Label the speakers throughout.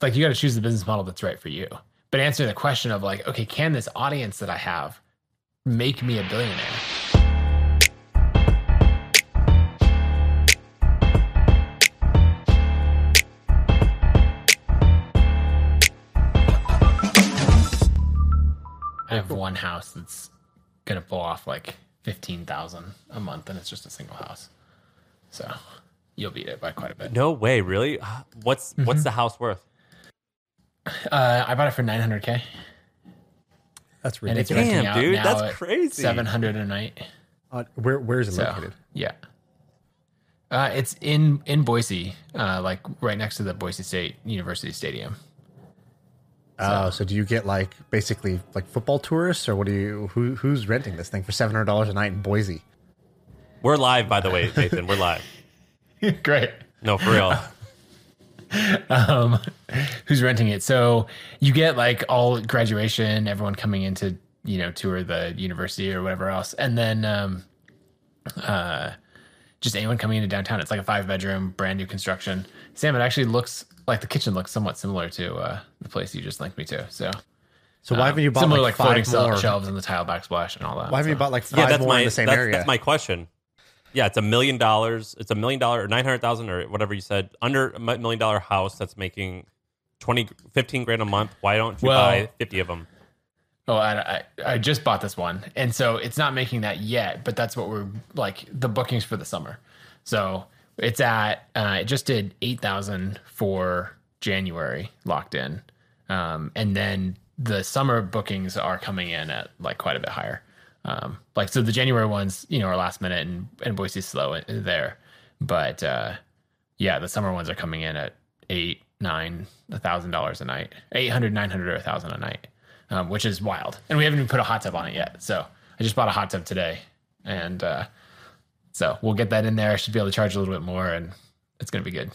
Speaker 1: like you got to choose the business model that's right for you. But answering the question of like, okay, can this audience that I have make me a billionaire? I have one house that's gonna pull off like fifteen thousand a month, and it's just a single house. So you'll beat it by quite a bit.
Speaker 2: No way, really? What's
Speaker 1: Mm-hmm.
Speaker 2: what's the house worth?
Speaker 1: Uh, I bought it for nine hundred k,
Speaker 3: That's
Speaker 1: and it's
Speaker 3: ridiculous.
Speaker 1: renting
Speaker 2: Damn,
Speaker 1: out
Speaker 2: dude,
Speaker 1: now
Speaker 2: that's
Speaker 1: at
Speaker 2: crazy.
Speaker 1: Seven hundred a night.
Speaker 3: Uh, where where is it
Speaker 1: So
Speaker 3: located?
Speaker 1: yeah, uh, it's in in Boise, uh, like right next to the Boise State University Stadium.
Speaker 3: Oh, so do you get like basically like football tourists, or what do you? Who who's renting this thing for seven hundred dollars a night in Boise?
Speaker 2: We're live, by the way, Nathan. We're live.
Speaker 1: Great.
Speaker 2: No, for real.
Speaker 1: um, who's renting it. So you get like all graduation, everyone coming in to you know tour the university or whatever else, and then um, uh, just anyone coming into downtown. It's like a five bedroom, brand new construction. Sam, it actually looks like the kitchen looks somewhat similar to uh, the place you just linked me to. So
Speaker 3: So why haven't you bought
Speaker 1: Um, similar
Speaker 3: like,
Speaker 1: like, floating
Speaker 3: five
Speaker 1: sel-
Speaker 3: more?
Speaker 1: shelves and the tile backsplash and all that?
Speaker 3: Why haven't you bought like five
Speaker 2: yeah,
Speaker 3: five
Speaker 2: that's
Speaker 3: more
Speaker 2: my
Speaker 3: in the same
Speaker 2: that's,
Speaker 3: area?
Speaker 2: that's my question. Yeah, it's a million dollars. It's a million dollar or nine hundred thousand or whatever you said under a million dollar house that's making 20, 15 grand a month. Why don't you
Speaker 1: Well-
Speaker 2: buy fifty of them?
Speaker 1: Oh, I, I I just bought this one, and so it's not making that yet. But that's what we're like the bookings for the summer. So it's at uh, it just did eight thousand for January locked in, um, and then the summer bookings are coming in at like quite a bit higher. Um, like so, the January ones, you know, are last minute, and and Boise's slow in- there, but uh, yeah, the summer ones are coming in at eight, nine, a thousand dollars a night, 800, 900 or a thousand a night, um, which is wild. And we haven't even put a hot tub on it yet. So I just bought a hot tub today. And, uh, so we'll get that in there. I should be able to charge a little bit more and it's going to be good.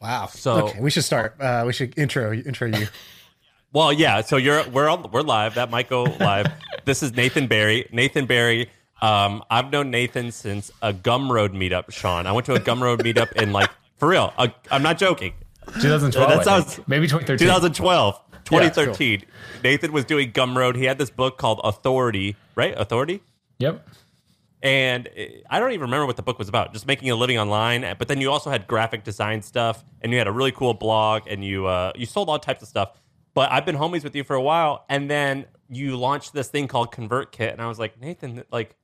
Speaker 3: wow.
Speaker 2: So-
Speaker 3: okay, we should start. Uh, we should intro intro you.
Speaker 2: Well, yeah. So you're we're on, we're live. That might go live. this is Nathan Barry. Nathan Barry. Um, I've known Nathan since a Gumroad meetup. Shaan, I went to a Gumroad meetup in like for real. i I'm not joking.
Speaker 1: 2012.
Speaker 2: That sounds-
Speaker 1: maybe 2013.
Speaker 2: 2012, 2013. Nathan was doing Gumroad. He had this book called Authority, right? Authority.
Speaker 1: Yep.
Speaker 2: And uh, I don't even remember what the book was about. Just making a living online. But then you also had graphic design stuff, and you had a really cool blog, and you uh, you sold all types of stuff. But I've been homies with you for a while, and then you launched this thing called ConvertKit, and I was like, Nathan, like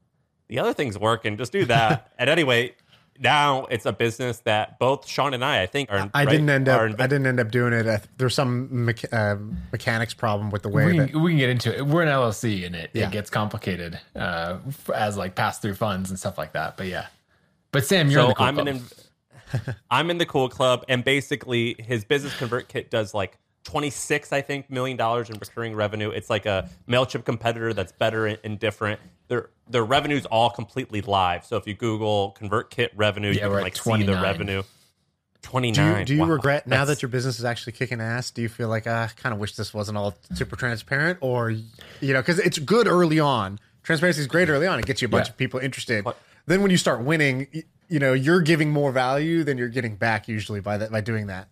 Speaker 2: the other thing's working. Just do that. and anyway, now it's a business that both Shaan and I, I think, are.
Speaker 3: I
Speaker 2: right,
Speaker 3: didn't end up.
Speaker 2: are
Speaker 3: I didn't end up doing it. There's some mecha- uh, mechanics problem with the way
Speaker 1: We
Speaker 3: that.
Speaker 1: can, we can get into it. We're an LLC and it,
Speaker 3: Yeah.
Speaker 1: it gets complicated uh, as like pass through funds and stuff like that. But yeah. But Sam, you're in the cool
Speaker 2: I'm
Speaker 1: club.
Speaker 2: in. I'm in the cool club, and basically his business ConvertKit does like 26, I think, million dollars in recurring revenue. It's like a Mailchimp competitor that's better and, and different. Their their revenue's all completely live. So if you Google ConvertKit revenue, you can
Speaker 1: we're at
Speaker 2: like see the
Speaker 1: 29.
Speaker 2: revenue.
Speaker 3: Do
Speaker 2: 29.
Speaker 3: you, do you
Speaker 2: Wow.
Speaker 3: regret now
Speaker 2: That's-
Speaker 3: that your business is actually kicking ass? Do you feel like "Ah, I kind of wish this wasn't all super transparent, or you know, because it's good early on. Transparency is great early on; it gets you a bunch
Speaker 1: Yeah.
Speaker 3: of people interested. Then when you start winning, y- you know, you're giving more value than you're getting back usually by that by doing that.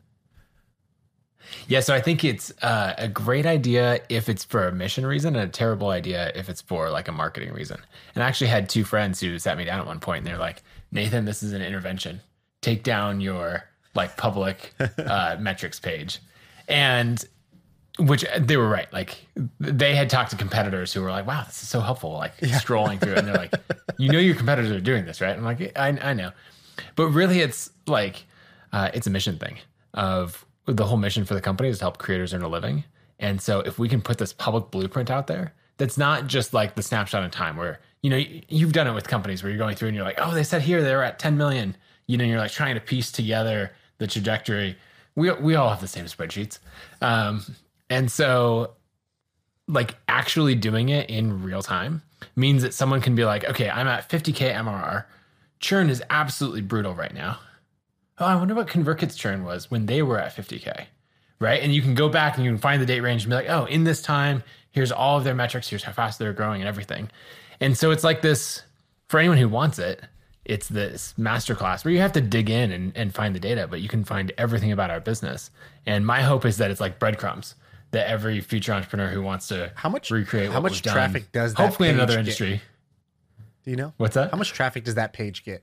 Speaker 1: Yeah, so I think it's uh, a great idea if it's for a mission reason, and a terrible idea if it's for like a marketing reason. And I actually had two friends who sat me down at one point, and they're like, "Nathan, this is an intervention. Take down your like public uh, metrics page," and which they were right. Like they had talked to competitors who were like, "Wow, this is so helpful." Like scrolling through, it, and they're like, "You know, your competitors are doing this, right?" I'm like, "I, I know," but really, it's like uh, it's a mission thing of the whole mission for the company is to help creators earn a living. And so if we can put this public blueprint out there, that's not just like the snapshot in time where, you know, you've done it with companies where you're going through and you're like, oh, they said here they're at 10 million. You know, you're like trying to piece together the trajectory. We, we all have the same spreadsheets. Um, and so like actually doing it in real time means that someone can be like, okay, I'm at 50K MRR. Churn is absolutely brutal right now. Oh, I wonder what ConvertKit's churn was when they were at 50K, right? And you can go back and you can find the date range and be like, oh, in this time, here's all of their metrics, here's how fast they're growing and everything. And so it's like this for anyone who wants it, it's this masterclass where you have to dig in and, and find the data, but you can find everything about our business. And my hope is that it's like breadcrumbs that every future entrepreneur who wants to
Speaker 4: How much-
Speaker 1: recreate
Speaker 4: how much
Speaker 1: we've done,
Speaker 4: traffic does that get?
Speaker 1: hopefully in another
Speaker 4: get?
Speaker 1: industry.
Speaker 4: Do you know?
Speaker 1: What's that?
Speaker 4: How much traffic does that page get?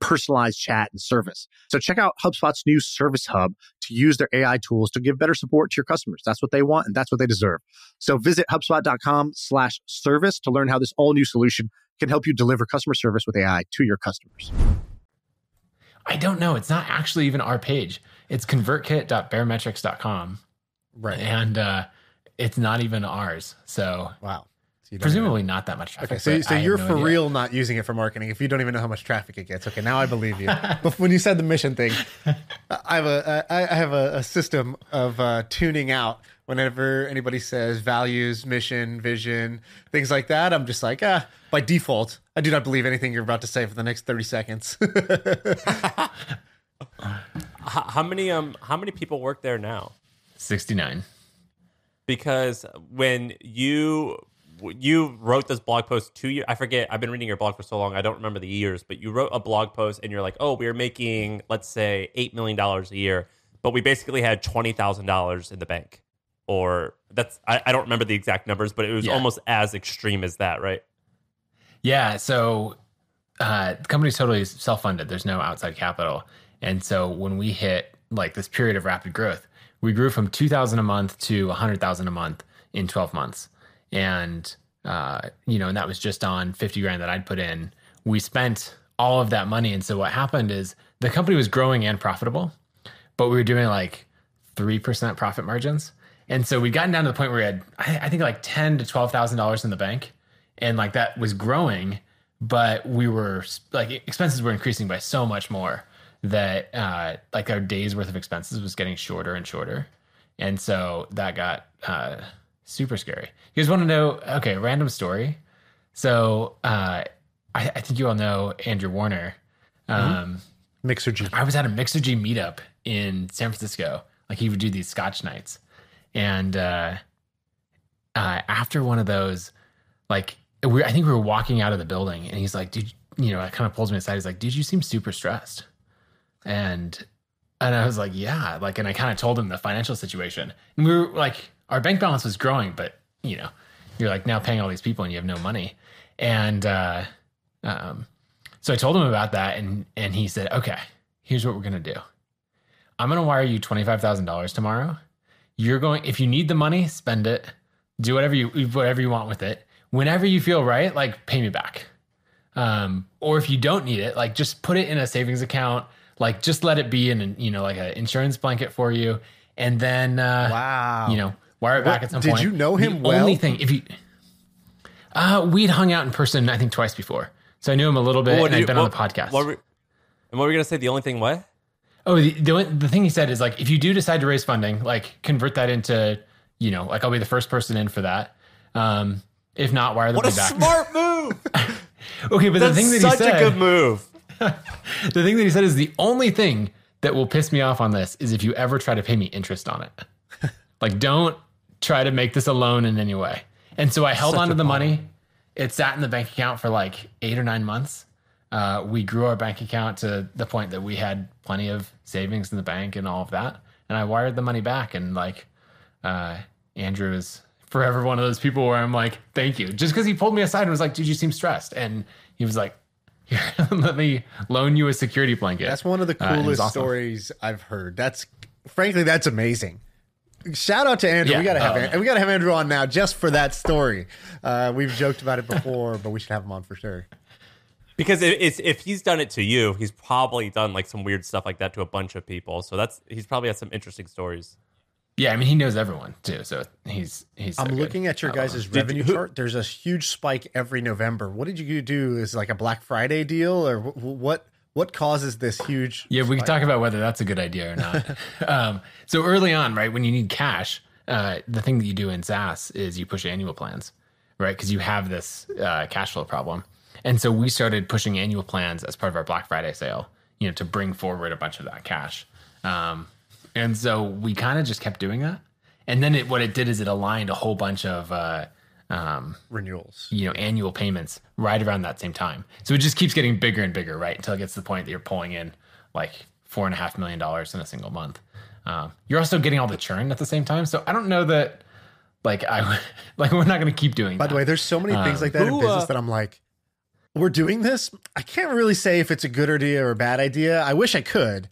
Speaker 4: personalized chat and service. So check out HubSpot's new Service Hub to use their AI tools to give better support to your customers. That's what they want and that's what they deserve. So visit HubSpot.com slash service to learn how this all new solution can help you deliver customer service with AI to your customers.
Speaker 1: I don't know. It's not actually even our page. It's convertkit.baremetrics.com.
Speaker 4: Right.
Speaker 1: And uh, it's not even ours. So
Speaker 4: Wow. So you don't
Speaker 1: presumably not that much traffic.
Speaker 4: Okay, so, so you're
Speaker 1: no
Speaker 4: for
Speaker 1: idea.
Speaker 4: real not using it for marketing if you don't even know how much traffic it gets. Okay, now I believe you. but when you said the mission thing, I have a I I have a, a system of uh, tuning out whenever anybody says values, mission, vision, things like that. I'm just like ah, by default, I do not believe anything you're about to say for the next thirty seconds.
Speaker 2: How, how many um how many people work there now?
Speaker 1: 69.
Speaker 2: Because when you you wrote this blog post two years, I forget. I've been reading your blog for so long, I don't remember the years. But you wrote a blog post, and you're like, "Oh, we're making let's say eight million dollars a year, but we basically had twenty thousand dollars in the bank." Or that's I, I don't remember the exact numbers, but it was
Speaker 1: Yeah.
Speaker 2: almost as extreme as that, right?
Speaker 1: Yeah. So uh, the company's totally self funded. There's no outside capital. And so when we hit like this period of rapid growth, we grew from 2000 a month to 100,000 a month in 12 months. And, uh, you know, and that was just on 50 grand that I'd put in. We spent all of that money. And so what happened is the company was growing and profitable, but we were doing like 3% profit margins. And so we'd gotten down to the point where we had, I, think like ten to $12,000 in the bank. And like that was growing, but we were like expenses were increasing by so much more that uh, like our days worth of expenses was getting shorter and shorter. And so that got uh, super scary. You guys want to know? Okay, random story. So uh, I, I think you all know Andrew Warner. Um,
Speaker 4: Mixergy.
Speaker 1: I was at a Mixergy meetup in San Francisco. Like he would do these Scotch nights, and uh, uh, after one of those, like we, I think we were walking out of the building, and he's like, "Dude," you know, it kind of pulls me aside. He's like, "Dude, you seem super stressed," and and I was like, "Yeah," like, and I kind of told him the financial situation, and we were like, our bank balance was growing, but you know, you're like now paying all these people and you have no money, and uh, um, so I told him about that, and and he said, "Okay, here's what we're gonna do. I'm gonna wire you twenty five thousand dollars tomorrow. You're going if you need the money, spend it. Do whatever you whatever you want with it. Whenever you feel right, like pay me back. Um, or if you don't need it, like just put it in a savings account. Like just let it be in, an, you know, like an insurance blanket for you, and then uh,
Speaker 4: Wow.
Speaker 1: you know, wire it back
Speaker 4: What-
Speaker 1: at some
Speaker 4: did
Speaker 1: point.
Speaker 4: you know him well?
Speaker 1: the
Speaker 4: well?
Speaker 1: Only thing, if you, uh, we'd hung out in person, I think twice before, so I knew him a little bit,
Speaker 2: What
Speaker 1: and I'd
Speaker 2: you-
Speaker 1: been
Speaker 2: what-
Speaker 1: on the podcast.
Speaker 2: What were, and what were we gonna say? The only thing what?
Speaker 1: Oh, the, the the thing he said is like if you do decide to raise funding, like convert that into, you know, like I'll be the first person in for that. Um, if not, wire the
Speaker 2: What a
Speaker 1: back.
Speaker 2: smart move!
Speaker 1: okay, but
Speaker 2: That's
Speaker 1: the thing that
Speaker 2: such
Speaker 1: he said,
Speaker 2: a good move.
Speaker 1: the thing that he said is the only thing that will piss me off on this is if you ever try to pay me interest on it. like, don't try to make this a loan in any way. And so I held
Speaker 4: Such
Speaker 1: on to the money. It sat in the bank account for like eight or nine months. Uh, we grew our bank account to the point that we had plenty of savings in the bank and all of that. And I wired the money back. And like, uh, Andrew is forever one of those people where I'm like, thank you. Just because he pulled me aside and was like, dude, you seem stressed. And he was like, here, let me loan you a security blanket.
Speaker 4: That's one of the
Speaker 1: Uh,
Speaker 4: coolest
Speaker 1: awesome.
Speaker 4: stories I've heard. That's frankly, that's amazing. Shout out to Andrew.
Speaker 1: Yeah.
Speaker 4: We gotta have
Speaker 1: Oh,
Speaker 4: An- we gotta have Andrew on now just for that story. Uh, we've joked about it before, but we should have him on for sure.
Speaker 2: Because if, if he's done it to you, he's probably done like some weird stuff like that to a bunch of people. So that's he's probably had some interesting stories.
Speaker 1: Yeah, I mean, he knows everyone too. So he's he's. so
Speaker 4: I'm
Speaker 1: good.
Speaker 4: looking at your
Speaker 1: I love
Speaker 4: guys' revenue
Speaker 2: who-
Speaker 4: chart. There's a huge spike every November. What did you do? Is it like a Black Friday deal, or wh- wh- what? What causes this huge?
Speaker 1: Yeah, we can talk about whether that's a good idea or not. um, so early on, right when you need cash, uh, the thing that you do in SaaS is you push annual plans. right? Because you have this uh, cash flow problem. And so we started pushing annual plans as part of our Black Friday sale, you know, to bring forward a bunch of that cash. Um, and so we kind of just kept doing that. And then it, what it did is it aligned a whole bunch of, uh, um,
Speaker 4: Renewals.
Speaker 1: you know, annual payments right around that same time. So it just keeps getting bigger and bigger, right? Until it gets to the point that you're pulling in like four and a half million dollars in a single month. Um, you're also getting all the churn at the same time. So I don't know that, like, I like we're not going to keep doing.
Speaker 4: By
Speaker 1: that.
Speaker 4: the way, there's so many things
Speaker 1: Um,
Speaker 4: like that in business
Speaker 2: uh,
Speaker 4: that I'm like, we're doing this. I can't really say if it's a good idea or a bad idea. I wish I could,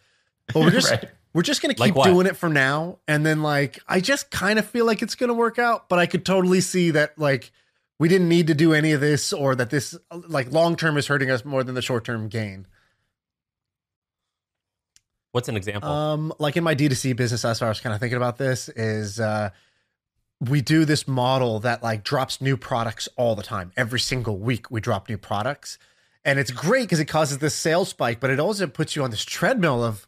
Speaker 4: but we're just
Speaker 1: Right.
Speaker 4: We're just gonna keep
Speaker 2: what?
Speaker 4: doing it for now. And then like I just kind of feel like it's gonna work out, but I could totally see that like we didn't need to do any of this or that this like long term is hurting us more than the short term gain.
Speaker 2: What's an example?
Speaker 4: Um, like in my D2C business, that's what I was kind of thinking about this is uh we do this model that like drops new products all the time. Every single week we drop new products. And it's great because it causes this sales spike, but it also puts you on this treadmill of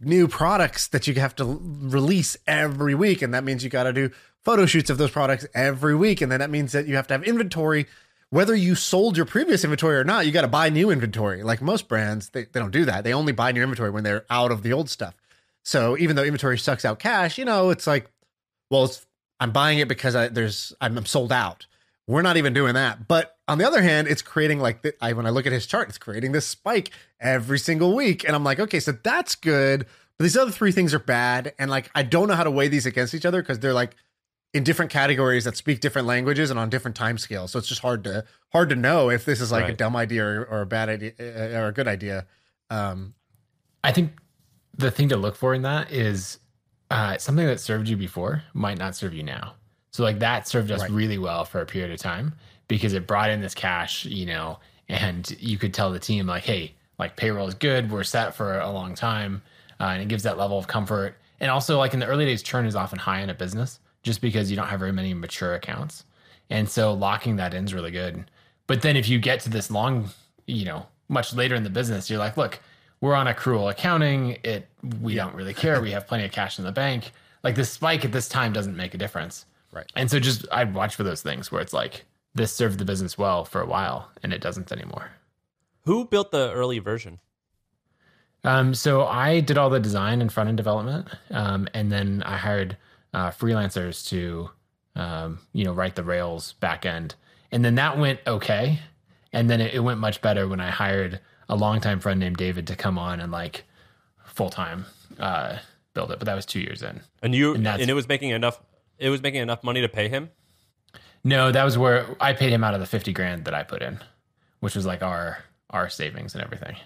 Speaker 4: new products that you have to release every week. And that means you got to do photo shoots of those products every week. And then that means that you have to have inventory. Whether you sold your previous inventory or not, you got to buy new inventory. Like most brands, they, they don't do that. They only buy new inventory when they're out of the old stuff. So even though inventory sucks out cash, you know, it's like, well, it's, I'm buying it because I, there's I'm, I'm sold out. We're not even doing that. But on the other hand, it's creating like the, I, when I look at his chart, it's creating this spike every single week, and I'm like, okay, so that's good. But these other three things are bad, and like I don't know how to weigh these against each other because they're like in different categories that speak different languages and on different time scales. So it's just hard to hard to know if this is like a dumb idea or, or a bad idea uh, or a good idea. Um,
Speaker 1: I think the thing to look for in that is uh, something that served you before might not serve you now. So like that served us
Speaker 4: Right.
Speaker 1: really well for a period of time because it brought in this cash, you know, and you could tell the team like, hey, like payroll is good, we're set for a long time, uh, and it gives that level of comfort. And also like in the early days, churn is often high in a business just because you don't have very many mature accounts, and so locking that in is really good. But then if you get to this long, you know, much later in the business, you're like, look, we're on accrual accounting. It we don't really care. We have plenty of cash in the bank. Like the spike at this time doesn't make a difference.
Speaker 4: Right.
Speaker 1: And so just I'd watch for those things where it's like this served the business well for a while and it doesn't anymore.
Speaker 2: Who built the early version?
Speaker 1: Um, so I did all the design and front end development, um, and then I hired uh, freelancers to, um, you know, write the Rails back end, and then that went okay, and then it, it went much better when I hired a longtime friend named David to come on and like full time uh, build it. But that was two years in.
Speaker 2: And you
Speaker 1: And
Speaker 2: and, it was making enough. It was making enough money to pay him.
Speaker 1: No, that was where I paid him out of the fifty grand that I put in, which was like our our savings and everything.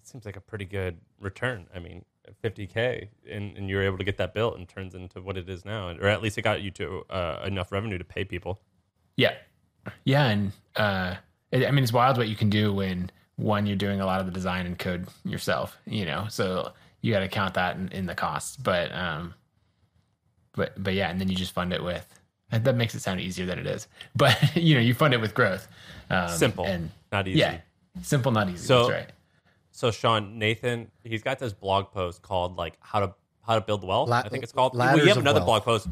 Speaker 2: It seems like a pretty good return. I mean, 50k, and, and you were able to get that built and turns into what it is now, or at least it got you to uh, enough revenue to pay people.
Speaker 1: Yeah, yeah, and uh, it, I mean it's wild what you can do when one you're doing a lot of the design and code yourself, you know. So you got to count that in, in the costs, but um, but but yeah, and then you just fund it with that that makes it sound easier than it is, but you know you fund it with growth, um,
Speaker 2: Simple,
Speaker 1: and
Speaker 2: not easy.
Speaker 1: yeah, simple, not easy.
Speaker 2: So-
Speaker 1: that's right.
Speaker 2: So Shaan Nathan, he's got this blog post called like how to how to build wealth.
Speaker 4: La-
Speaker 2: I think it's called.
Speaker 4: Ladders
Speaker 2: we have
Speaker 4: of
Speaker 2: another
Speaker 4: Wealth.
Speaker 2: blog post,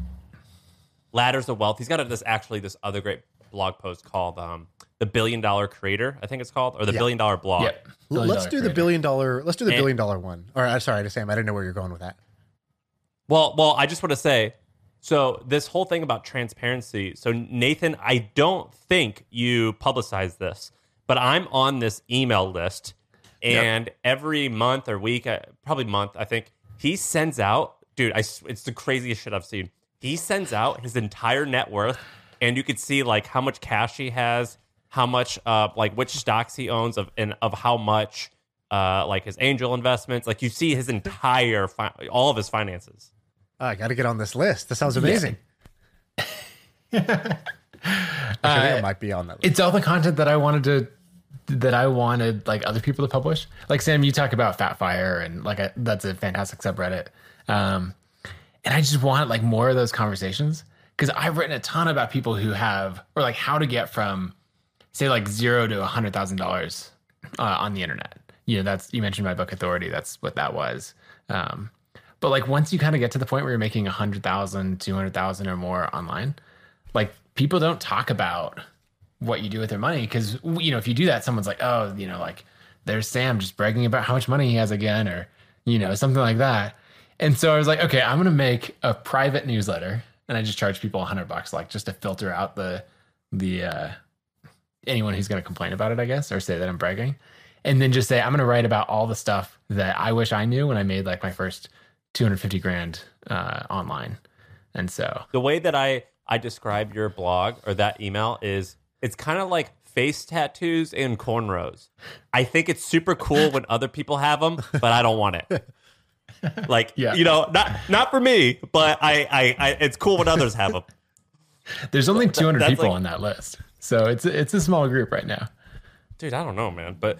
Speaker 2: Ladders of Wealth. He's got this actually this other great blog post called um, the Billion Dollar Creator. I think it's called or the
Speaker 4: Yeah.
Speaker 2: Billion Dollar Blog.
Speaker 1: Yep. Billion
Speaker 4: let's
Speaker 1: dollar
Speaker 4: do the billion dollar. Let's do the
Speaker 2: And-
Speaker 4: billion dollar one. Or uh, sorry, to Sam, I didn't know where you're going with that.
Speaker 2: Well, well, I just want to say, so this whole thing about transparency. So Nathan, I don't think you publicized this, but I'm on this email list, and every month or week, uh, probably month, I think he sends out, dude. I it's the craziest shit I've seen. He sends out his entire net worth, and you could see like how much cash he has, how much, uh, like which stocks he owns, of and of how much. Uh, like his angel investments, like you see his entire, fi- all of his finances.
Speaker 4: Oh, I got to get on this list. That sounds amazing. Actually, I think I might be on that list.
Speaker 1: it's all the content that I wanted to that I wanted like other people to publish. Like Sam, you talk about Fat Fire and like I, that's a fantastic subreddit. Um, and I just want like more of those conversations because I've written a ton about people who have or like how to get from say like zero to a hundred thousand dollars uh, on the internet. You know, that's you mentioned my book Authority. That's what that was. Um, But like once you kind of get to the point where you're making 100,000, 200,000 or more online, like people don't talk about what you do with their money because you know if you do that someone's like oh you know like there's sam just bragging about how much money he has again or you know something like that. And so i was like okay i'm gonna make a private newsletter and i just charge people 100 bucks like just to filter out the the uh anyone who's gonna complain about it i guess or say that i'm bragging. And then just say i'm gonna write about all the stuff that i wish i knew when i made like my first 250 grand uh online and so
Speaker 2: The way that I I describe your blog or that email is it's kind of like face tattoos and cornrows. I think it's super cool when other people have them, but I don't want it. Like,
Speaker 1: Yeah.
Speaker 2: you know, not not for me, but I, I, I it's cool when others have them.
Speaker 1: there's only 200
Speaker 2: that's
Speaker 1: people
Speaker 2: like-
Speaker 1: on that list so it's it's a small group right now
Speaker 2: Dude, I don't know, man, but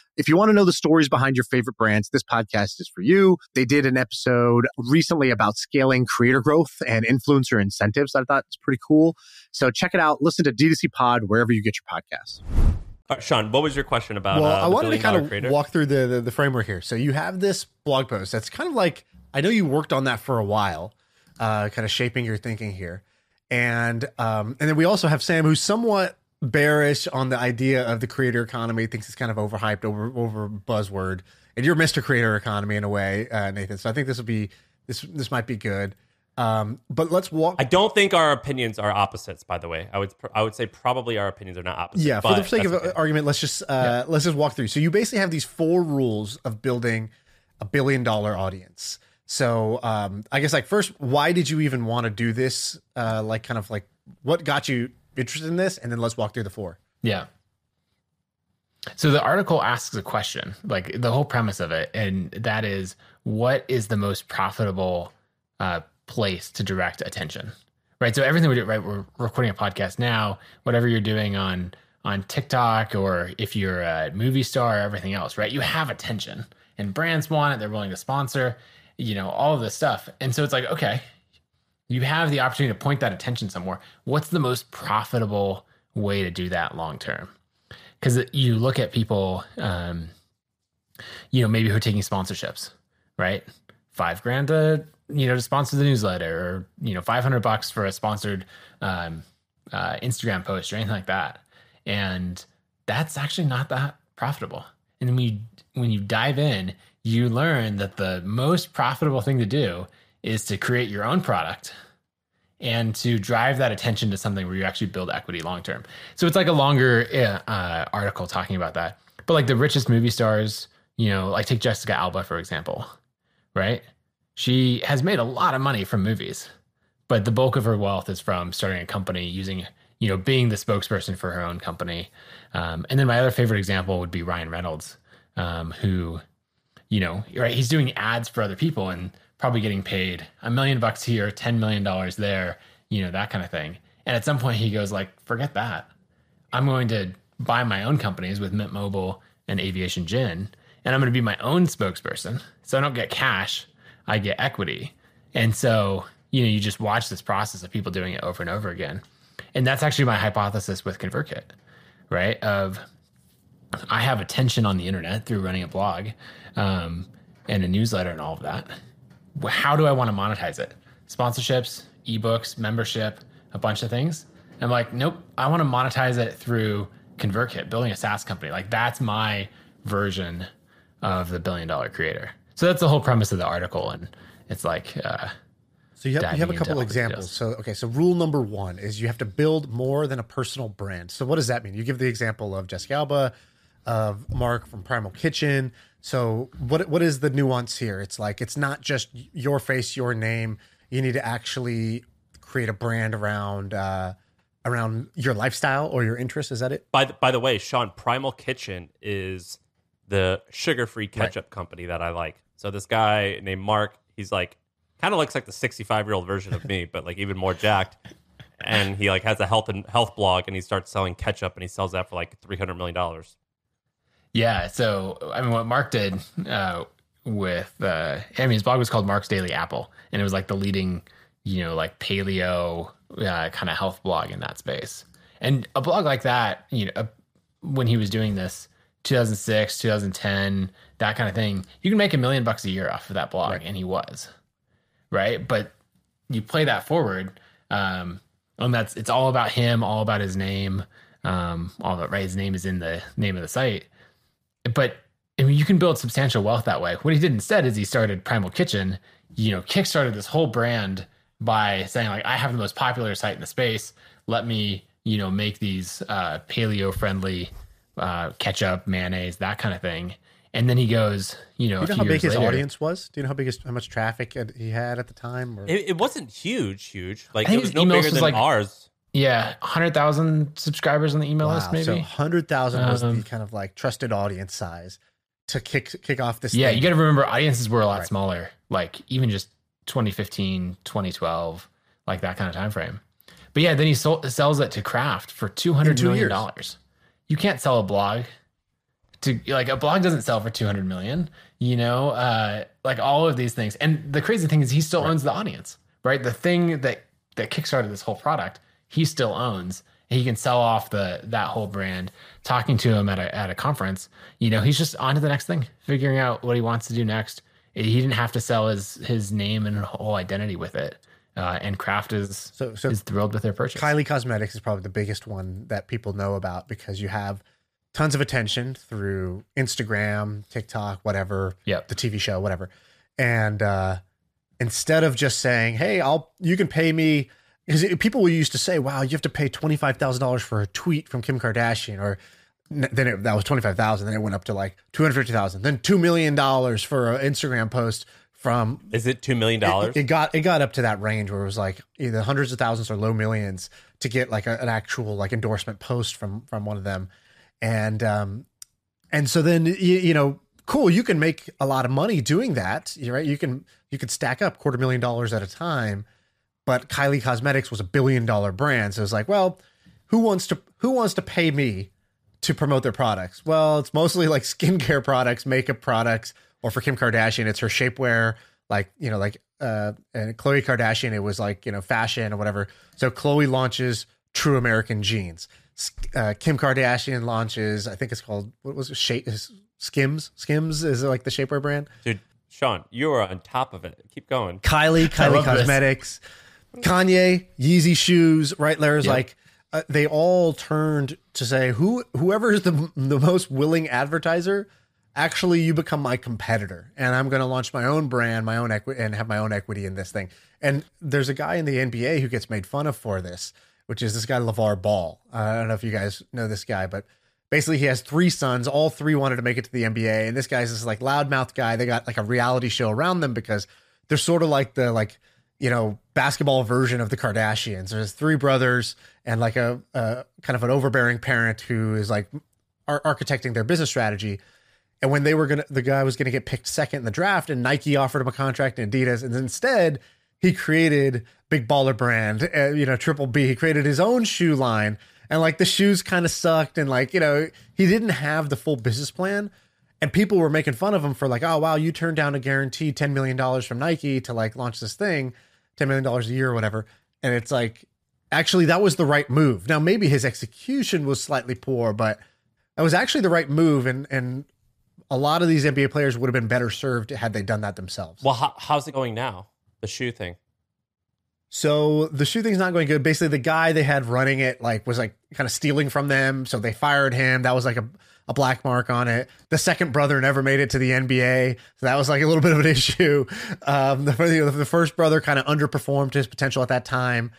Speaker 3: If you want to know the stories behind your favorite brands, this podcast is for you. They did an episode recently about scaling creator growth and influencer incentives. I thought it's pretty cool. So check it out. Listen to D2C Pod wherever you get your podcasts.
Speaker 2: uh, Shaan, what was your question about?
Speaker 4: well,
Speaker 2: uh,
Speaker 4: I
Speaker 2: the
Speaker 4: wanted to kind
Speaker 2: dollar
Speaker 4: of
Speaker 2: creator?
Speaker 4: walk through the, the the framework here. So you have this blog post that's kind of like I know you worked on that for a while, uh, kind of shaping your thinking here, and um, and then we also have Sam, who's somewhat bearish on the idea of the creator economy, thinks it's kind of overhyped, over over buzzword, and you're Mr. Creator Economy in a way, uh, Nathan. So I think this will be this this might be good. Um, but let's walk.
Speaker 2: I don't think our opinions are opposites. By the way, I would I would say probably our opinions are not opposites.
Speaker 4: Yeah, for the sake of
Speaker 2: okay.
Speaker 4: argument, let's just uh, let's just walk through. So you basically have these four rules of building a billion dollar audience. So um, I guess like first, why did you even want to do this? Uh, like kind of like what got you interested in this, and then let's walk through the four.
Speaker 1: Yeah. So the article asks a question, like the whole premise of it, and that is what is the most profitable uh, place to direct attention, right? So everything we do, right? We're recording a podcast now. Whatever you're doing on on TikTok, or if you're a movie star, or everything else, right? You have attention, and brands want it. They're willing to sponsor, you know, all of this stuff. And so it's like, okay, you have the opportunity to point that attention somewhere. What's the most profitable way to do that long term? Because you look at people, um, you know, maybe who are taking sponsorships, right? Five grand to you know to sponsor the newsletter, or you know, five hundred bucks for a sponsored um, uh, Instagram post or anything like that, and that's actually not that profitable. And when you when you dive in, you learn that the most profitable thing to do is to create your own product and to drive that attention to something where you actually build equity long term. So it's like a longer uh, uh, article talking about that. But like the richest movie stars, you know, like take Jessica Alba for example, right? She has made a lot of money from movies, but the bulk of her wealth is from starting a company, using you know, being the spokesperson for her own company. Um, and then my other favorite example would be Ryan Reynolds, um, who you know, right? He's doing ads for other people and probably getting paid a million bucks here, ten million dollars there, you know, that kind of thing. And at some point, he goes like, "Forget that. I'm going to buy my own companies with Mint Mobile and Aviation Gin, and I'm going to be my own spokesperson. So I don't get cash, I get equity. And so, you know, you just watch this process of people doing it over and over again. And that's actually my hypothesis with ConvertKit, right? Of I have attention on the internet through running a blog um, and a newsletter and all of that. How do I want to monetize it? Sponsorships, ebooks, membership, a bunch of things. I'm like, nope, I want to monetize it through ConvertKit, building a SaaS company. Like that's my version of the billion dollar creator. So that's the whole premise of the article. And it's like, uh,
Speaker 4: So you have, you have a couple examples. So okay, so rule number one is you have to build more than a personal brand. So what does that mean? You give the example of Jessica Alba, of Mark from Primal Kitchen. So what what is the nuance here? It's like it's not just your face, your name. You need to actually create a brand around uh, around your lifestyle or your interest. Is that it?
Speaker 2: By the, by the way, Shaan, Primal Kitchen is the sugar-free ketchup company that I like. So this guy named Mark, he's like kind of looks like the 65 year old version of me, but like even more jacked. And he like has a health and health blog, and he starts selling ketchup, and he sells that for like 300 million dollars.
Speaker 1: Yeah. So, I mean, what Mark did uh, with, uh, I mean, his blog was called Mark's Daily Apple, and it was like the leading, you know, like paleo uh, kind of health blog in that space. And a blog like that, you know, uh, when he was doing this, 2006, 2010, that kind of thing, you can make a million bucks a year off of that blog, and he was, right? But you play that forward, um, and that's it's all about him, all about his name, um, all that right. His name is in the name of the site, but I mean, you can build substantial wealth that way. What he did instead is he started Primal Kitchen. You know, kickstarted this whole brand by saying like, I have the most popular site in the space. Let me, you know, make these uh, paleo friendly uh, ketchup, mayonnaise, that kind of thing. And then he goes, you know,
Speaker 4: Do you know how big his later, audience was? Do you know how big his, how much traffic he had at the time? Or?
Speaker 2: It, it wasn't huge, huge. Like it was no bigger was than like, ours.
Speaker 1: Yeah, hundred thousand subscribers on the email wow. list, maybe. So
Speaker 4: hundred thousand was um, the kind of like trusted audience size to kick kick off this.
Speaker 1: Yeah,
Speaker 4: thing.
Speaker 1: you got to remember audiences were a lot right. smaller. Like even just 2015, 2012, like that kind of time frame. But yeah, then he sold, sells it to Kraft for two hundred million dollars. You can't sell a blog to like a blog doesn't sell for 200 million you know uh like all of these things and the crazy thing is he still right. owns the audience right the thing that that kickstarted this whole product he still owns he can sell off the that whole brand talking to him at a, at a conference you know he's just on to the next thing figuring out what he wants to do next he didn't have to sell his his name and whole identity with it uh, and Kraft is so, so is thrilled with their purchase.
Speaker 4: Kylie Cosmetics is probably the biggest one that people know about because you have tons of attention through Instagram, TikTok, whatever,
Speaker 1: yep.
Speaker 4: the TV show, whatever. And uh, instead of just saying, "Hey, I'll you can pay me," because people used to say, "Wow, you have to pay twenty five thousand dollars for a tweet from Kim Kardashian," or then it, that was twenty five thousand. Then it went up to like two hundred fifty thousand. Then two million dollars for an Instagram post from.
Speaker 2: Is it two million dollars?
Speaker 4: It, it, got it got up to that range where it was like either hundreds of thousands or low millions to get like a, an actual like endorsement post from from one of them and um, and so then you, you know, cool, you can make a lot of money doing that, right? You can you can stack up quarter million dollars at a time. But Kylie Cosmetics was a billion dollar brand, so it's like, well, who wants to who wants to pay me to promote their products? Well, it's mostly like skincare products, makeup products, or for Kim Kardashian, it's her shapewear, like you know, like uh, and Khloe Kardashian, it was like you know, fashion or whatever. So Khloe launches True American Jeans uh, Kim Kardashian launches. I think it's called what was it? Shape Skims. Skims is it like the shapewear brand.
Speaker 2: Dude, Shaan, you are on top of it. Keep going.
Speaker 4: Kylie, Kylie Cosmetics, this. Kanye, Yeezy shoes. Right there's yep. like uh, they all turned to say who whoever is the the most willing advertiser. Actually, you become my competitor, and I'm going to launch my own brand, my own equity, and have my own equity in this thing. And there's a guy in the NBA who gets made fun of for this which is this guy LaVar Ball. Uh, I don't know if you guys know this guy, but basically he has three sons. All three wanted to make it to the NBA, and this guy's this like loudmouth guy. They got like a reality show around them because they're sort of like the like you know basketball version of the Kardashians. There's three brothers and like a, a kind of an overbearing parent who is like ar- architecting their business strategy. And when they were gonna, the guy was gonna get picked second in the draft, and Nike offered him a contract, and Adidas, and instead he created big baller brand, uh, you know, Triple B. He created his own shoe line, and like the shoes kind of sucked, and like you know, he didn't have the full business plan. And people were making fun of him for like, oh wow, you turned down a guaranteed ten million dollars from Nike to like launch this thing, ten million dollars a year or whatever. And it's like, actually, that was the right move. Now maybe his execution was slightly poor, but that was actually the right move. And and a lot of these NBA players would have been better served had they done that themselves.
Speaker 2: Well, how, how's it going now? The shoe thing.
Speaker 4: So the shoe thing's not going good. Basically, the guy they had running it like was like kind of stealing from them, so they fired him. That was like a, a black mark on it. The second brother never made it to the NBA, so that was like a little bit of an issue. Um, the, the first brother kind of underperformed his potential at that time,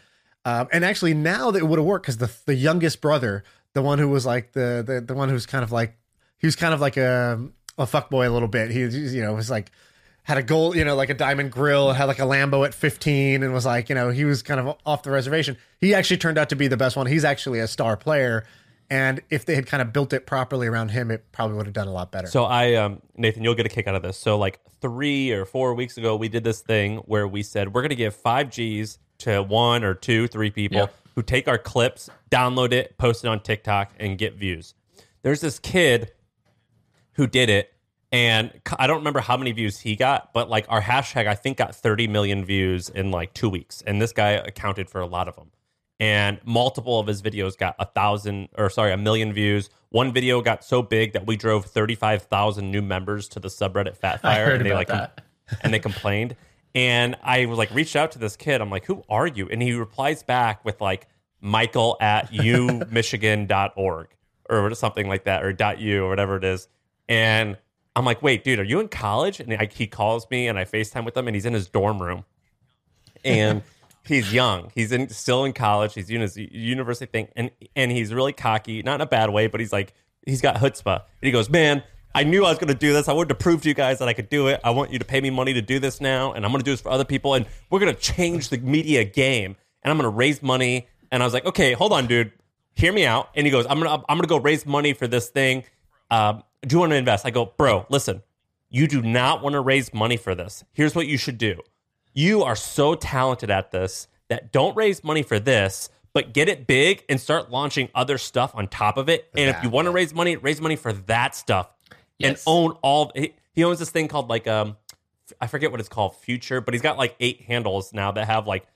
Speaker 4: um, and actually now that it would have worked because the the youngest brother, the one who was like the the the one who's kind of like he was kind of like a a fuck boy a little bit. He you know was like had a gold, you know, like a diamond grill, had like a Lambo at 15 and was like, you know, he was kind of off the reservation. He actually turned out to be the best one. He's actually a star player. And if they had kind of built it properly around him, it probably would have done a lot better.
Speaker 2: So I, um, Nathan, you'll get a kick out of this. So like three or four weeks ago, we did this thing where we said we're going to give five Gs to one or two, three people
Speaker 1: Yeah.
Speaker 2: who take our clips, download it, post it on TikTok, and get views. There's this kid who did it, and I don't remember how many views he got, but like our hashtag, I think got 30 million views in like two weeks, and this guy accounted for a lot of them. And multiple of his videos got a thousand, or sorry, a million views. One video got so big that we drove 35,000 new members to the subreddit Fat
Speaker 1: I
Speaker 2: Fire,
Speaker 1: heard
Speaker 2: and they like
Speaker 1: that.
Speaker 2: and they complained. And I was like, reached out to this kid. I'm like, who are you? And he replies back with like, Michael at umichigan.org or something like that, or dot .u or whatever it is. And I'm like, wait, dude, are you in college? And I, he calls me and I FaceTime with him and he's in his dorm room. And he's young. He's in, still in college. He's in his university thing. And, and he's really cocky, not in a bad way, but he's like, he's got chutzpah. And he goes, man, I knew I was going to do this. I wanted to prove to you guys that I could do it. I want you to pay me money to do this now, and I'm going to do this for other people, and we're going to change the media game, and I'm going to raise money. And I was like, okay, hold on, dude, hear me out. And he goes, I'm going to I'm to go raise money for this thing. Um, do you want to invest? I go, bro, listen, you do not want to raise money for this. Here's what you should do. You are so talented at this that don't raise money for this, but get it big and start launching other stuff on top of it. And if you want to raise money, raise money for that stuff and own all. He, he owns this thing called like um, I forget what it's called, Future, but he's got like eight handles now that have like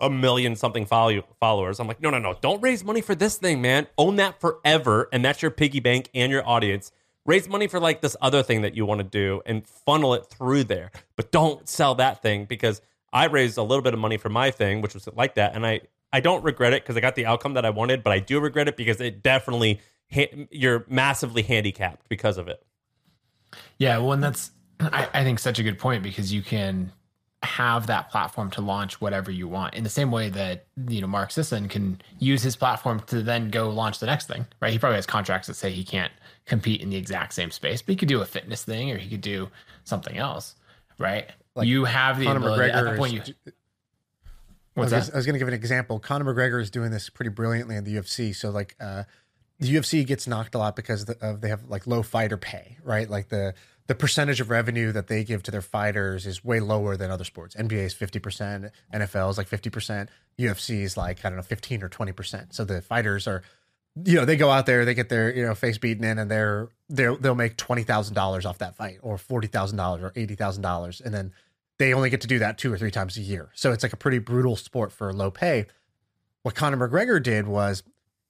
Speaker 2: a million something follow- followers. I'm like, no, no, no, don't raise money for this thing, man. Own that forever, and that's your piggy bank and your audience. Raise money for like this other thing that you want to do and funnel it through there, but don't sell that thing because I raised a little bit of money for my thing, which was like that, and I I don't regret it because I got the outcome that I wanted, but I do regret it because it definitely you're massively handicapped because of it.
Speaker 1: Yeah, well, and that's I, I think such a good point because you can have that platform to launch whatever you want in the same way that you know Mark Sisson can use his platform to then go launch the next thing, right? He probably has contracts that say he can't compete in the exact same space, but he could do a fitness thing or he could do something else, right? you have the
Speaker 4: Conor
Speaker 1: ability at
Speaker 4: McGregor
Speaker 1: point. You,
Speaker 4: is- I
Speaker 1: what's
Speaker 4: was,
Speaker 1: that?
Speaker 4: I was going to give an example. Conor McGregor is doing this pretty brilliantly in the UFC. So like uh, the UFC gets knocked a lot because of, the, of they have like low fighter pay, right? Like the the percentage of revenue that they give to their fighters is way lower than other sports. NBA is fifty percent, NFL is like fifty percent, UFC is like I don't know fifteen or twenty percent. So the fighters are, you know, they go out there, they get their you know face beaten in, and they're they they'll make twenty thousand dollars off that fight, or forty thousand dollars, or eighty thousand dollars, and then they only get to do that two or three times a year. So it's like a pretty brutal sport for low pay. What Conor McGregor did was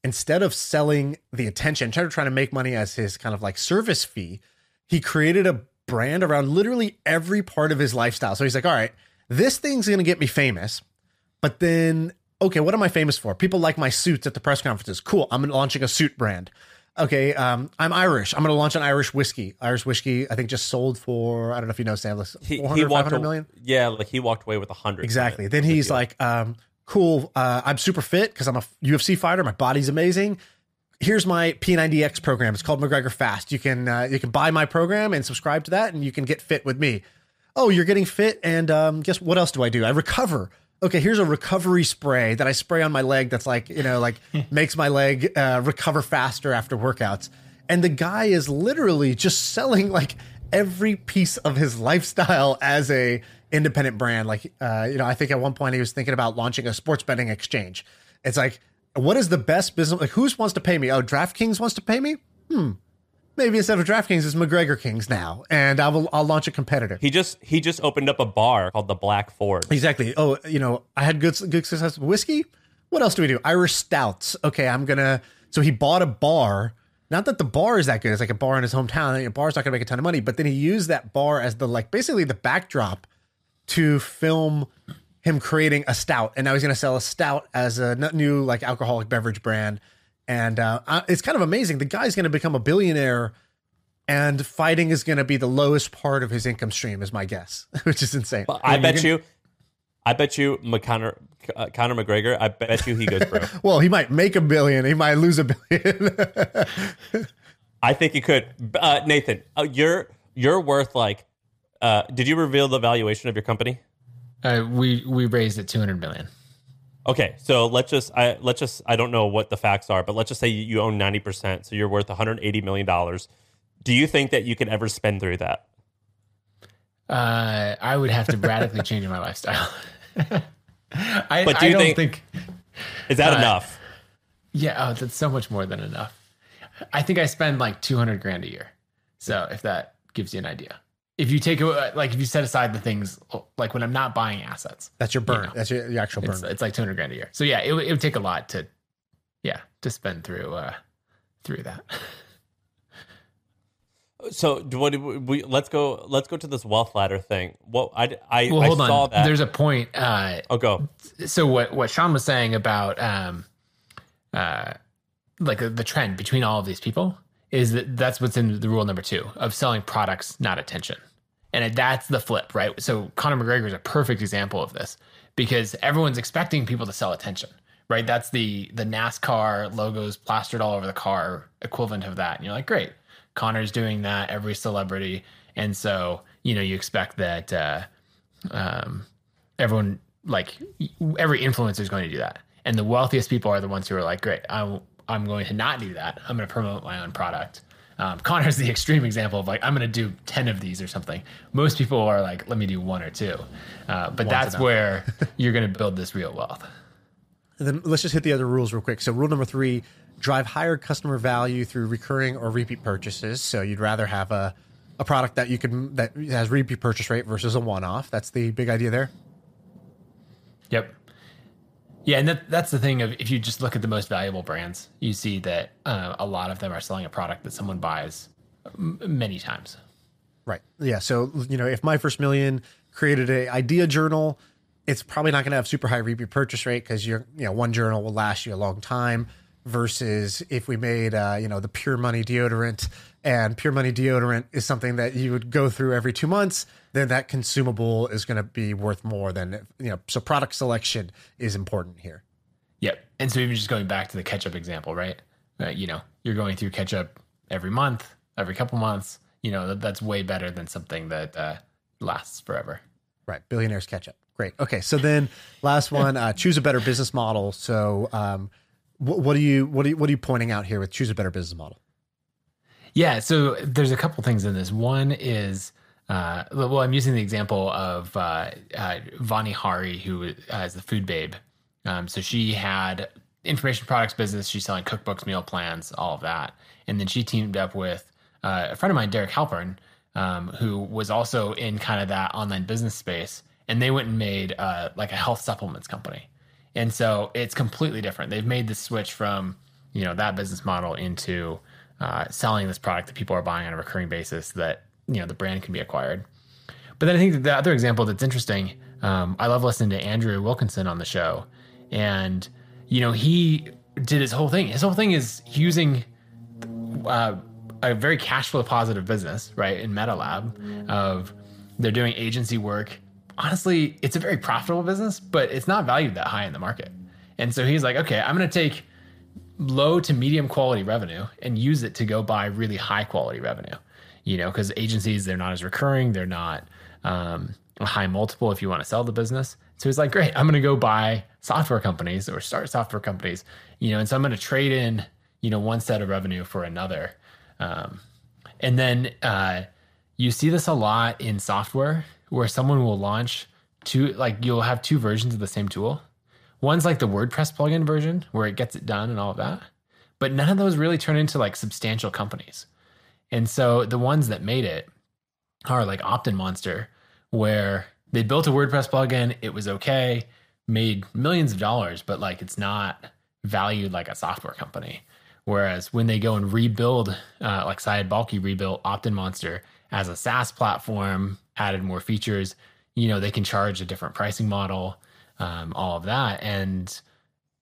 Speaker 4: instead of selling the attention, trying to try to make money as his kind of like service fee, he created a brand around literally every part of his lifestyle. So he's like, all right, this thing's going to get me famous, but then, okay, what am I famous for? People like my suits at the press conferences. Cool. I'm launching a suit brand. Okay, um, I'm Irish. I'm going to launch an Irish whiskey. Irish whiskey, I think, just sold for I don't know if you know, Sam, like
Speaker 2: He,
Speaker 4: 400,
Speaker 2: he walked
Speaker 4: 500
Speaker 2: aw-
Speaker 4: million.
Speaker 2: Yeah, like he walked away with a hundred.
Speaker 4: Exactly. Then he's like, um, cool. Uh, I'm super fit because I'm a UFC fighter. My body's amazing. Here's my P90X program. It's called McGregor Fast. You can uh, you can buy my program and subscribe to that, and you can get fit with me. Oh, you're getting fit, and um, guess what else do I do? I recover. Okay, here's a recovery spray that I spray on my leg. That's like you know, like makes my leg uh, recover faster after workouts. And the guy is literally just selling like every piece of his lifestyle as a independent brand. Like, uh, you know, I think at one point he was thinking about launching a sports betting exchange. It's like, what is the best business? Like, who wants to pay me? Oh, DraftKings wants to pay me. Hmm. Maybe instead of DraftKings, it's McGregor Kings now, and I will. I'll launch a competitor.
Speaker 2: He just he just opened up a bar called the Black Forge.
Speaker 4: Exactly. Oh, you know, I had good good success with whiskey. What else do we do? Irish stouts. Okay, I'm gonna. So he bought a bar. Not that the bar is that good. It's like a bar in his hometown. A bar's not gonna make a ton of money, but then he used that bar as the like basically the backdrop to film him creating a stout, and now he's gonna sell a stout as a new like alcoholic beverage brand. And uh, it's kind of amazing. The guy's gonna become a billionaire. And fighting is going to be the lowest part of his income stream, is my guess, which is insane.
Speaker 2: But I bet you, I bet you, McConnor, uh, Conor McGregor. I bet you he goes broke.
Speaker 4: Well, he might make a billion. He might lose a billion.
Speaker 2: I think he could. Uh, Nathan, uh, you're you're worth like. Uh, did you reveal the valuation of your company?
Speaker 1: Uh, we we raised it 200 million.
Speaker 2: Okay, so let's just I let's just I don't know what the facts are, but let's just say you own ninety percent, so you're worth one hundred eighty million dollars. Do you think that you can ever spend through that?
Speaker 1: Uh, I would have to radically change my lifestyle. I,
Speaker 2: But do
Speaker 1: I
Speaker 2: you
Speaker 1: don't
Speaker 2: think-
Speaker 1: think,
Speaker 2: Is that
Speaker 1: Uh,
Speaker 2: enough?
Speaker 1: Yeah, oh, that's so much more than enough. I think I spend like two hundred grand a year. So if that gives you an idea, if you take a- like if you set aside the things like when I'm not buying assets,
Speaker 4: That's your burn.
Speaker 1: know,
Speaker 4: That's your, your actual burn.
Speaker 1: it's, it's like two hundred grand a year. So yeah, it, would- it would take a lot to, yeah, to spend through uh through that.
Speaker 2: So do what do we let's go let's go to this wealth ladder thing. What I I,
Speaker 1: Well,
Speaker 2: I
Speaker 1: hold
Speaker 2: saw
Speaker 1: on.
Speaker 2: that.
Speaker 1: There's a point. Uh,
Speaker 2: oh, go.
Speaker 1: so what what Shaan was saying about um uh like the trend between all of these people is that that's what's in the rule number two of selling products, not attention. And that's the flip, right? So Conor McGregor is a perfect example of this because everyone's expecting people to sell attention, right? That's the the NASCAR logos plastered all over the car equivalent of that. And you're like, great, Connor's doing that, every celebrity. And so, you know, you expect that uh um everyone like every influencer is going to do that and the wealthiest people are the ones who are like great I, i'm going to not do that i'm going to promote my own product um, connor's the extreme example of like i'm going to do 10 of these or something most people are like let me do one or two uh, but that's
Speaker 4: enough.
Speaker 1: where you're going to build this real wealth
Speaker 4: And then let's just hit the other rules real quick. So rule number three: drive higher customer value through recurring or repeat purchases. So you'd rather have a a product that you can that has repeat purchase rate versus a one off. That's the big idea there.
Speaker 1: Yep. Yeah, and that, that's the thing of if you just look at the most valuable brands, you see that uh, a lot of them are selling a product that someone buys m- many times.
Speaker 4: Right. Yeah. So you know, if my first million created a idea journal, it's probably not going to have super high repeat purchase rate because you're you know one journal will last you a long time. Versus if we made uh, you know the Pure Money deodorant, and Pure Money deodorant is something that you would go through every two months, then that consumable is going to be worth more than you know. So product selection is important here.
Speaker 1: Yep. And so even just going back to the ketchup example, right? Uh, you know, you're going through ketchup every month, every couple months. You know, that, that's way better than something that uh, lasts forever.
Speaker 4: Right. Billionaires catch up. Great. Okay. So then last one, uh, choose a better business model. So um, what, what are you what are you what are you pointing out here with choose a better business model?
Speaker 1: Yeah. So there's a couple things in this. One is, uh, well, I'm using the example of uh, uh, Vani Hari, who uh, the food babe. Um, so she had information products business. She's selling cookbooks, meal plans, all of that. And then she teamed up with uh, a friend of mine, Derek Halpern, um, who was also in kind of that online business space. And they went and made uh, like a health supplements company. And so it's completely different. They've made the switch from, you know, that business model into selling this product that people are buying on a recurring basis that, you know, the brand can be acquired. But then I think the other example that's interesting, um, I love listening to Andrew Wilkinson on the show. And, you know, he did his whole thing. His whole thing is using uh, a very cash flow positive business, right, in MetaLab of they're doing agency work. Honestly, it's a very profitable business, but it's not valued that high in the market. And so he's like, okay, I'm going to take low to medium quality revenue and use it to go buy really high quality revenue. You know, because agencies they're not as recurring, they're not um, a high multiple if you want to sell the business. So he's like, great, I'm going to go buy software companies or start software companies. You know, and so I'm going to trade in you know one set of revenue for another. Um, and then uh, you see this a lot in software where someone will launch two, like you'll have two versions of the same tool. One's like the WordPress plugin version where it gets it done and all of that. But none of those really turn into like substantial companies. And so the ones that made it are like OptinMonster, where they built a WordPress plugin, it was okay, made millions of dollars, but like it's not valued like a software company. Whereas when they go and rebuild, uh, like Syed Balkhi rebuilt OptinMonster as a SaaS platform, added more features, you know, they can charge a different pricing model, um, all of that. And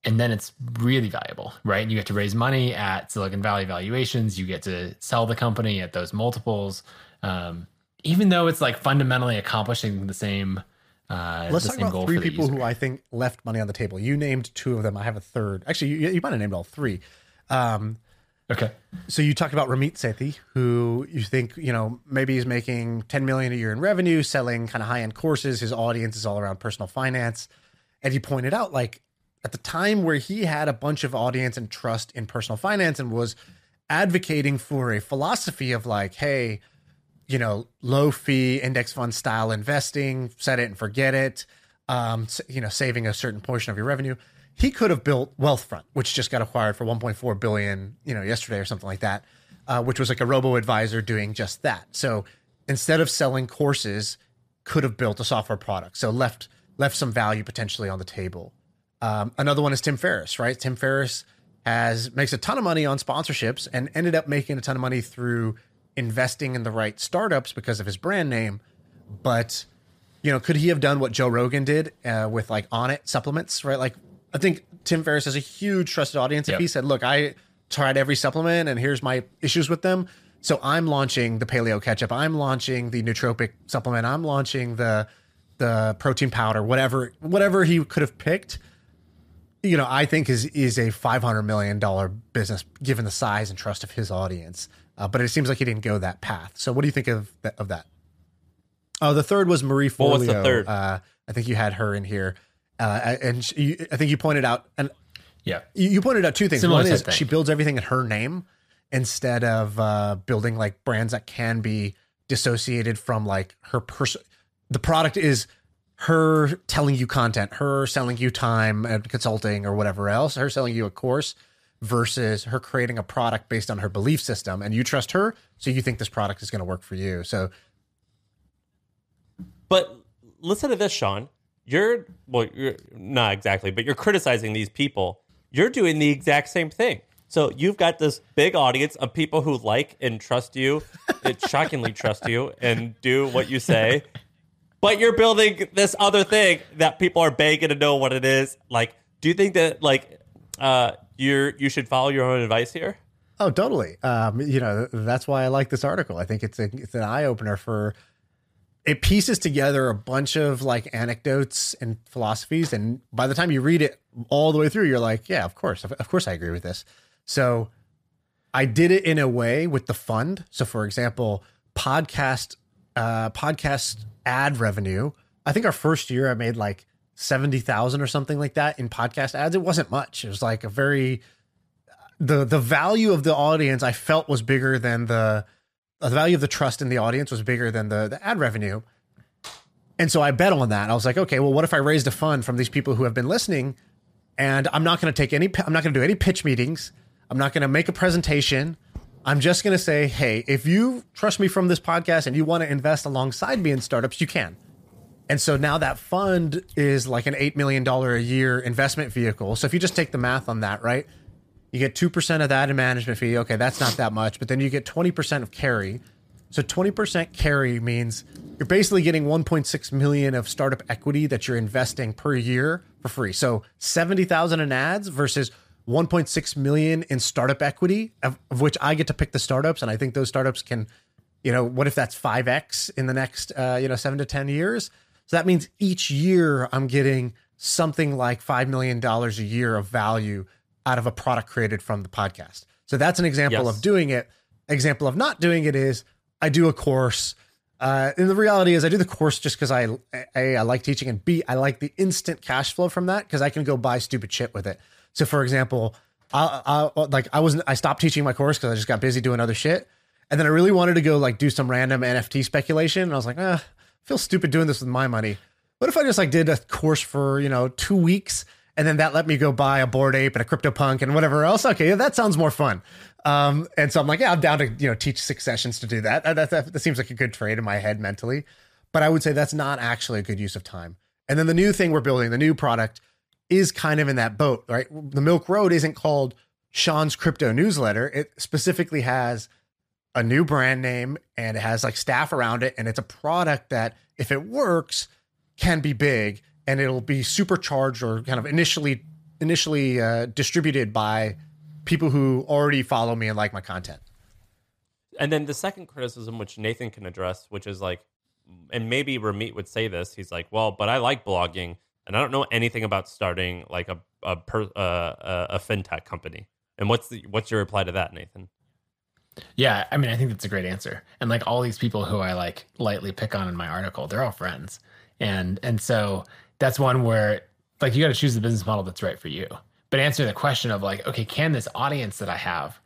Speaker 1: and then it's really valuable, right? And you get to raise money at Silicon Valley valuations. You get to sell the company at those multiples, um, even though it's like fundamentally accomplishing the same. Uh,
Speaker 4: Let's
Speaker 1: the
Speaker 4: talk about three people
Speaker 1: user.
Speaker 4: who I think left money on the table. You named two of them. I have a third. Actually, you, you might have named all three. Um,
Speaker 1: Okay.
Speaker 4: so you talked about Ramit Sethi, who you think you know maybe he's making 10 million a year in revenue, selling kind of high end courses. His audience is all around personal finance, and you pointed out like at the time where he had a bunch of audience and trust in personal finance and was advocating for a philosophy of like, hey, you know, low fee index fund style investing, set it and forget it. Um, you know, saving a certain portion of your revenue. He could have built Wealthfront, which just got acquired for 1.4 billion, you know, yesterday or something like that, uh, which was like a robo advisor doing just that. So instead of selling courses, could have built a software product. So left left some value potentially on the table. Um, another one is Tim Ferriss, right? Tim Ferriss has makes a ton of money on sponsorships and ended up making a ton of money through investing in the right startups because of his brand name. But you know, could he have done what Joe Rogan did uh, with like Onnit supplements, right? Like, I think Tim Ferriss has a huge trusted audience. Yep. If he said, "Look, I tried every supplement, and here's my issues with them," so I'm launching the Paleo Ketchup, I'm launching the Nootropic supplement, I'm launching the the protein powder, whatever whatever he could have picked. You know, I think is is a five hundred million dollar business given the size and trust of his audience. Uh, but it seems like he didn't go that path. So, what do you think of of that? Oh, the third was Marie Forleo. What was the third? Uh, I think you had her in here, uh, and she, I think you pointed out and
Speaker 1: yeah,
Speaker 4: you, you pointed out two things. Similar One is thing. she builds everything in her name instead of uh, building like brands that can be dissociated from like her person. The product is her telling you content, her selling you time and consulting or whatever else, her selling you a course versus her creating a product based on her belief system and you trust her so you think this product is going to work for you. So
Speaker 2: but listen to this, Shaan. You're well, you're not exactly, but you're criticizing these people. You're doing the exact same thing. So you've got this big audience of people who like and trust you, it shockingly trust you and do what you say. But you're building this other thing that people are begging to know what it is. Like, do you think that like uh, you're you should follow your own advice here?
Speaker 4: Oh, totally. Um, you know, that's why I like this article. I think it's a, it's an eye opener for it pieces together a bunch of like anecdotes and philosophies and by the time you read it all the way through you're like yeah of course of, course i agree with this so i did it in a way with the fund so for example podcast uh podcast ad revenue i think our first year i made like 70,000 or something like that in podcast ads it wasn't much it was like a very the the value of the audience i felt was bigger than the the value of the trust in the audience was bigger than the, the ad revenue. And so I bet on that. I was like, okay, well, what if I raised a fund from these people who have been listening and I'm not going to take any, I'm not going to do any pitch meetings. I'm not going to make a presentation. I'm just going to say, hey, if you trust me from this podcast and you want to invest alongside me in startups, you can. And so now that fund is like an $8 million a year investment vehicle. So if you just take the math on that, right? You get 2% of that in management fee. Okay, that's not that much, but then you get 20% of carry. So 20% carry means you're basically getting 1.6 million of startup equity that you're investing per year for free. So 70,000 in ads versus 1.6 million in startup equity of, of, which I get to pick the startups and I think those startups can you know, what if that's 5x in the next uh, you know, 7 to 10 years? So that means each year I'm getting something like 5 million dollars a year of value out of a product created from the podcast. So that's an example yes. of doing it. Example of not doing it is I do a course. Uh, and the reality is, I do the course just because I a I like teaching, and b I like the instant cash flow from that because I can go buy stupid shit with it. So, for example, I, I like I wasn't I stopped teaching my course because I just got busy doing other shit, and then I really wanted to go like do some random NFT speculation, and I was like, ah, I feel stupid doing this with my money. What if I just like did a course for you know two weeks and then that let me go buy a Bored Ape and a CryptoPunk and whatever else. Okay, yeah, that sounds more fun. Um, and so I'm like, yeah, I'm down to you know teach six sessions to do that. That, that. that seems like a good trade in my head mentally, but I would say that's not actually a good use of time. And then the new thing we're building, the new product, is kind of in that boat, right? The Milk Road isn't called Shaan's Crypto Newsletter. It specifically has a new brand name and it has like staff around it, and it's a product that if it works can be big and it'll be supercharged or kind of initially initially uh, distributed by people who already follow me and like my content.
Speaker 2: And then the second criticism, which Nathan can address, which is like, and maybe Ramit would say this, he's like, well, but I like blogging, and I don't know anything about starting like a a, per, uh, a fintech company. And what's the what's your reply to that, Nathan?
Speaker 1: Yeah, I mean, I think that's a great answer. And like all these people who I like lightly pick on in my article, they're all friends, and and so that's one where like you got to choose the business model that's right for you. But answer the question of like, okay, can this audience that I have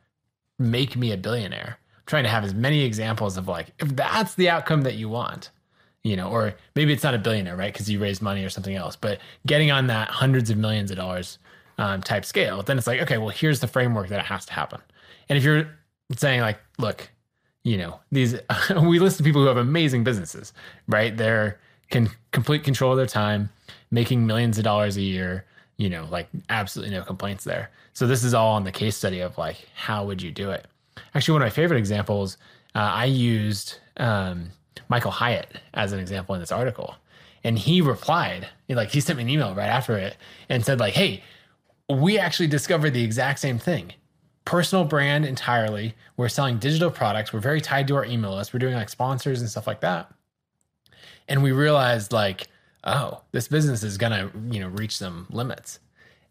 Speaker 1: make me a billionaire? I'm trying to have as many examples of like, if that's the outcome that you want, you know, or maybe it's not a billionaire, right? Because you raised money or something else, but getting on that hundreds of millions of dollars um, type scale, then it's like, okay, well, here's the framework that it has to happen. And if you're saying like, look, you know, these we list the people who have amazing businesses, right? They're can complete control of their time, making millions of dollars a year, you know, like absolutely no complaints there. So this is all on the case study of like, how would you do it? Actually, one of my favorite examples, uh, I used um, Michael Hyatt as an example in this article, and he replied, like he sent me an email right after it and said like, hey, we actually discovered the exact same thing. Personal brand entirely. We're selling digital products. We're very tied to our email list. We're doing like sponsors and stuff like that. And we realized like, oh, this business is gonna, you know, reach some limits.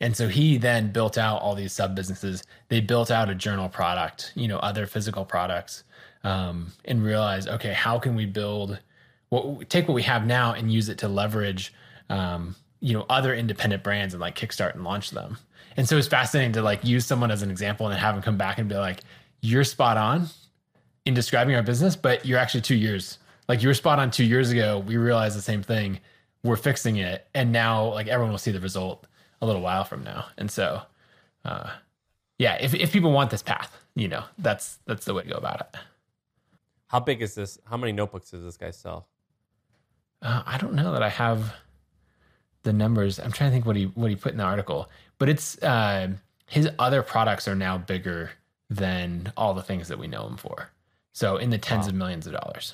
Speaker 1: And so he then built out all these sub businesses. They built out a journal product, you know, other physical products, um, and realize, okay, how can we build what take what we have now and use it to leverage, um, you know, other independent brands and like kickstart and launch them. And so it's fascinating to like use someone as an example and have them come back and be like, you're spot on in describing our business, but you're actually two years. Like you were spot on two years ago. We realized the same thing. We're fixing it. And now like everyone will see the result a little while from now. And so, uh, yeah, if, if people want this path, you know, that's, that's the way to go about it.
Speaker 2: How big is this? How many notebooks does this guy sell?
Speaker 1: Uh, I don't know that I have the numbers. I'm trying to think what he what he put in the article, but it's uh, his other products are now bigger than all the things that we know him for. So in the tens wow. of millions of dollars.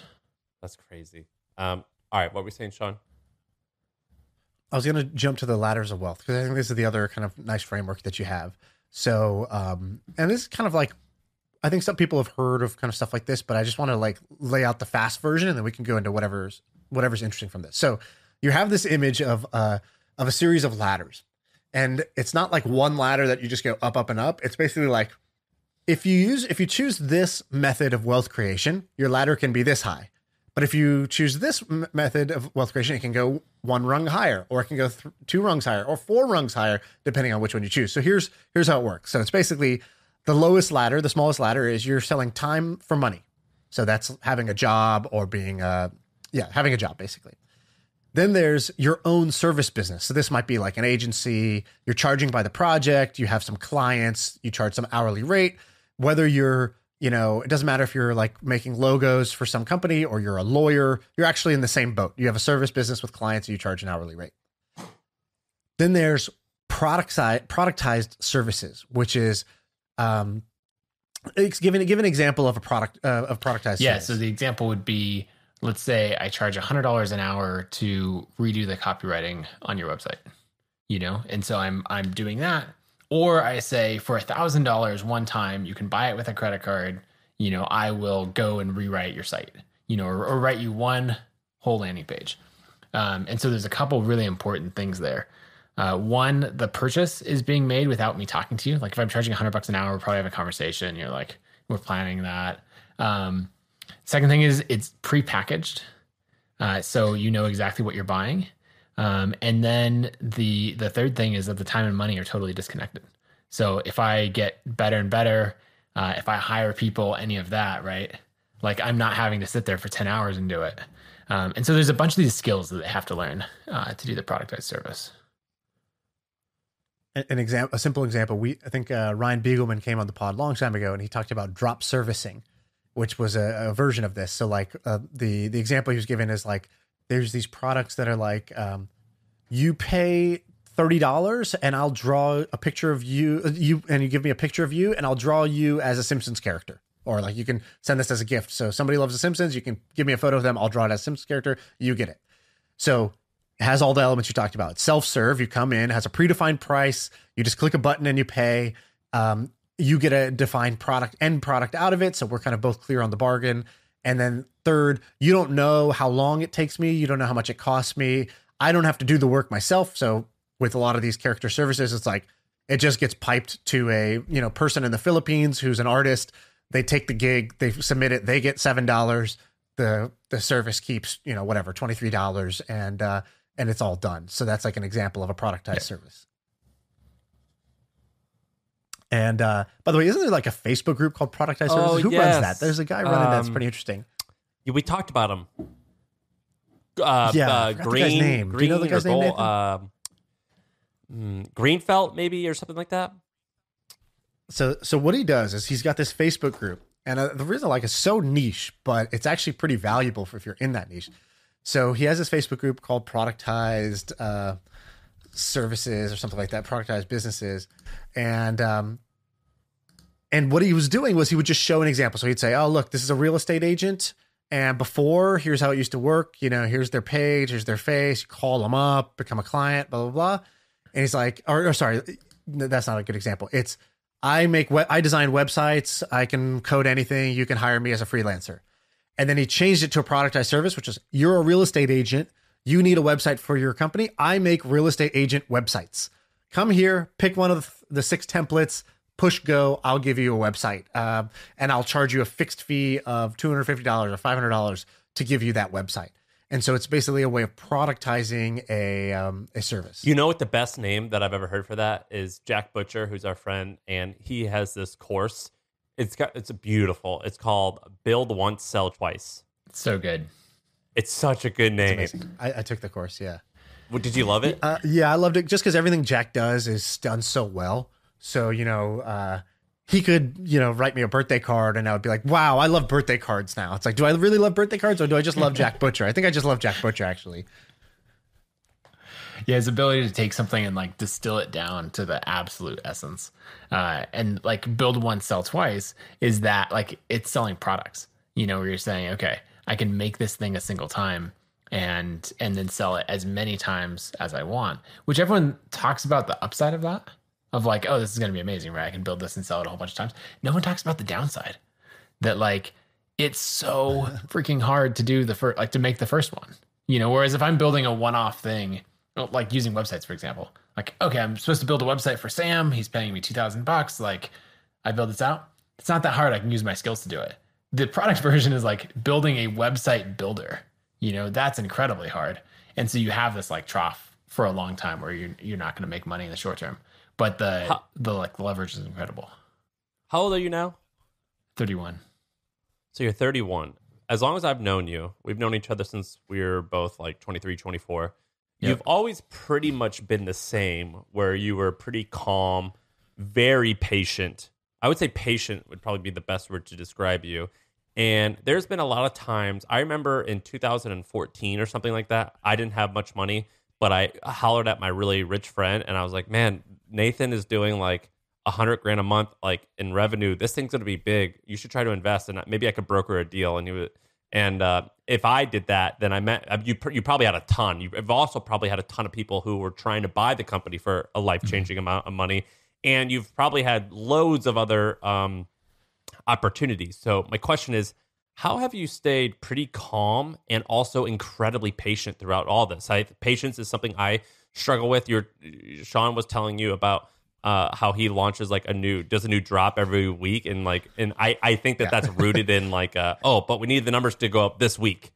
Speaker 2: That's crazy. Um, all right, what were we saying, Shaan?
Speaker 4: I was going to jump to the ladders of wealth because I think this is the other kind of nice framework that you have. So, um, and this is kind of like, I think some people have heard of kind of stuff like this, but I just want to like lay out the fast version, and then we can go into whatever's whatever's interesting from this. So, you have this image of uh, of a series of ladders, and it's not like one ladder that you just go up, up, and up. It's basically like if you use if you choose this method of wealth creation, your ladder can be this high. But if you choose this m- method of wealth creation, it can go one rung higher, or it can go th- two rungs higher, or four rungs higher, depending on which one you choose. So here's here's how it works. So it's basically the lowest ladder, the smallest ladder is you're selling time for money. So that's having a job or being a yeah having a job basically. Then there's your own service business. So this might be like an agency, you're charging by the project, you have some clients, you charge some hourly rate. Whether you're, you know, it doesn't matter if you're like making logos for some company or you're a lawyer, you're actually in the same boat. You have a service business with clients and you charge an hourly rate. Then there's product side, productized services, which is um give an, give an example of a product uh, of productized
Speaker 1: yeah
Speaker 4: service.
Speaker 1: so the example would be let's say I charge $100 an hour to redo the copywriting on your website, you know? And so I'm I'm doing that or I say for $1000 one time you can buy it with a credit card, you know, I will go and rewrite your site, you know, or, or write you one whole landing page. Um, and so there's a couple really important things there. Uh, one, the purchase is being made without me talking to you. Like if I'm charging 100 bucks an hour, we'll probably have a conversation. You're like, we're planning that. Um, Second thing is it's pre-packaged, uh, so you know exactly what you're buying. Um, and then the the third thing is that the time and money are totally disconnected. So if I get better and better, uh, if I hire people, any of that, right? Like I'm not having to sit there for ten hours and do it. Um, and so there's a bunch of these skills that they have to learn uh, to do the productized service.
Speaker 4: An example, a simple example. We I think uh, Ryan Begelman came on the pod a long time ago, and he talked about drop servicing which was a, a version of this. So like uh, the the example he was given is like there's these products that are like um, you pay thirty dollars and I'll draw a picture of you uh, you and you give me a picture of you and I'll draw you as a Simpsons character. Or like you can send this as a gift. So somebody loves the Simpsons, you can give me a photo of them. I'll draw it as a Simpsons character. You get it. So it has all the elements you talked about. It's self serve. You come in, has a predefined price. You just click a button and you pay. Um, you get a defined product end product out of it. So we're kind of both clear on the bargain. And then third, you don't know how long it takes me. You don't know how much it costs me. I don't have to do the work myself. So with a lot of these character services, it's like it just gets piped to a you know person in the Philippines who's an artist. They take the gig, they submit it, they get seven dollars. The the service keeps you know whatever twenty three dollars, and uh, and it's all done. So that's like an example of a productized
Speaker 1: Yeah.
Speaker 4: service. And uh, by the way, isn't there like a Facebook group called Productized
Speaker 2: Oh,
Speaker 4: Services? Who
Speaker 2: yes.
Speaker 4: runs that? There's a guy running that's
Speaker 2: Um,
Speaker 4: pretty interesting.
Speaker 2: Yeah, we talked about him. Uh,
Speaker 4: Yeah,
Speaker 2: uh,
Speaker 4: forgot the
Speaker 2: green.
Speaker 4: Do you know the guy's name,
Speaker 2: um, mm, Greenfelt maybe or something like that.
Speaker 4: So so what he does is he's got this Facebook group, and uh, the reason I like it's so niche, but it's actually pretty valuable for if you're in that niche. So he has this Facebook group called Productized uh, Services or something like that, Productized Businesses, and um, and what he was doing was he would just show an example. So he'd say, "Oh, look, this is a real estate agent." And before, here's how it used to work. You know, here's their page, here's their face. You call them up, become a client, blah blah blah. And he's like, or, or sorry, that's not a good example. It's I make we- I design websites. I can code anything. You can hire me as a freelancer. And then he changed it to a productized service, which is you're a real estate agent. You need a website for your company. I make real estate agent websites. Come here, pick one of the, six templates, push go. I'll give you a website, um, and I'll charge you a fixed fee of two hundred fifty dollars or five hundred dollars to give you that website. And so it's basically a way of productizing a um, a service.
Speaker 2: You know what the best name that I've ever heard for that is Jack Butcher, who's our friend, and he has this course. It's got it's beautiful. It's called Build Once, Sell Twice.
Speaker 1: It's So good.
Speaker 2: It's such a good name.
Speaker 4: I, I took the course. Yeah.
Speaker 2: What- Did you love it?
Speaker 4: Uh, yeah, I loved it just because everything Jack does is done so well. So you know, uh, he could you know write me a birthday card, and I would be like, "Wow, I love birthday cards now." It's like, do I really love birthday cards, or do I just love Jack Butcher? I think I just love Jack Butcher actually.
Speaker 1: Yeah, his ability to take something and like distill it down to the absolute essence, uh, and like build once, sell twice, is that like it's selling products. You know, where you're saying, okay, I can make this thing a single time and and then sell it as many times as I want. Which everyone talks about the upside of that, of like, oh, this is going to be amazing, right? I can build this and sell it a whole bunch of times. No one talks about the downside, that like it's so freaking hard to do the first, like to make the first one. You know, whereas if I'm building a one-off thing Oh, like using websites for example. Like okay i'm supposed to build a website for sam. He's paying me 2000 bucks. Like i build this out. It's not that hard. I can use my skills to do it. The product version is like building a website builder. You know that's incredibly hard. And so you have this like trough for a long time where you're, you're not going to make money in the short term. But the
Speaker 2: How-
Speaker 1: the like leverage is incredible.
Speaker 2: How old are you now?
Speaker 1: 31
Speaker 2: So you're 31. As long as I've known you, we've known each other since we're both like 23, 24. You've always pretty much been the same, where you were pretty calm, very patient. I would say patient would probably be the best word to describe you. And there's been a lot of times, I remember in 2014 or something like that, I didn't have much money, but I hollered at my really rich friend and I was like, man, Nathan is doing like a hundred grand a month, like in revenue. This thing's going to be big. You should try to invest and maybe I could broker a deal. And you, and uh, if I did that, then I met you. You probably had a ton. You've also probably had a ton of people who were trying to buy the company for a life changing amount of money, and you've probably had loads of other um, opportunities. So my question is, how have you stayed pretty calm and also incredibly patient throughout all this? I, patience is something I struggle with. Your Shaan was telling you about uh, how he launches like a new does a new drop every week, and like, and I I think that that's rooted in like, uh, oh, but we need the numbers to go up this week.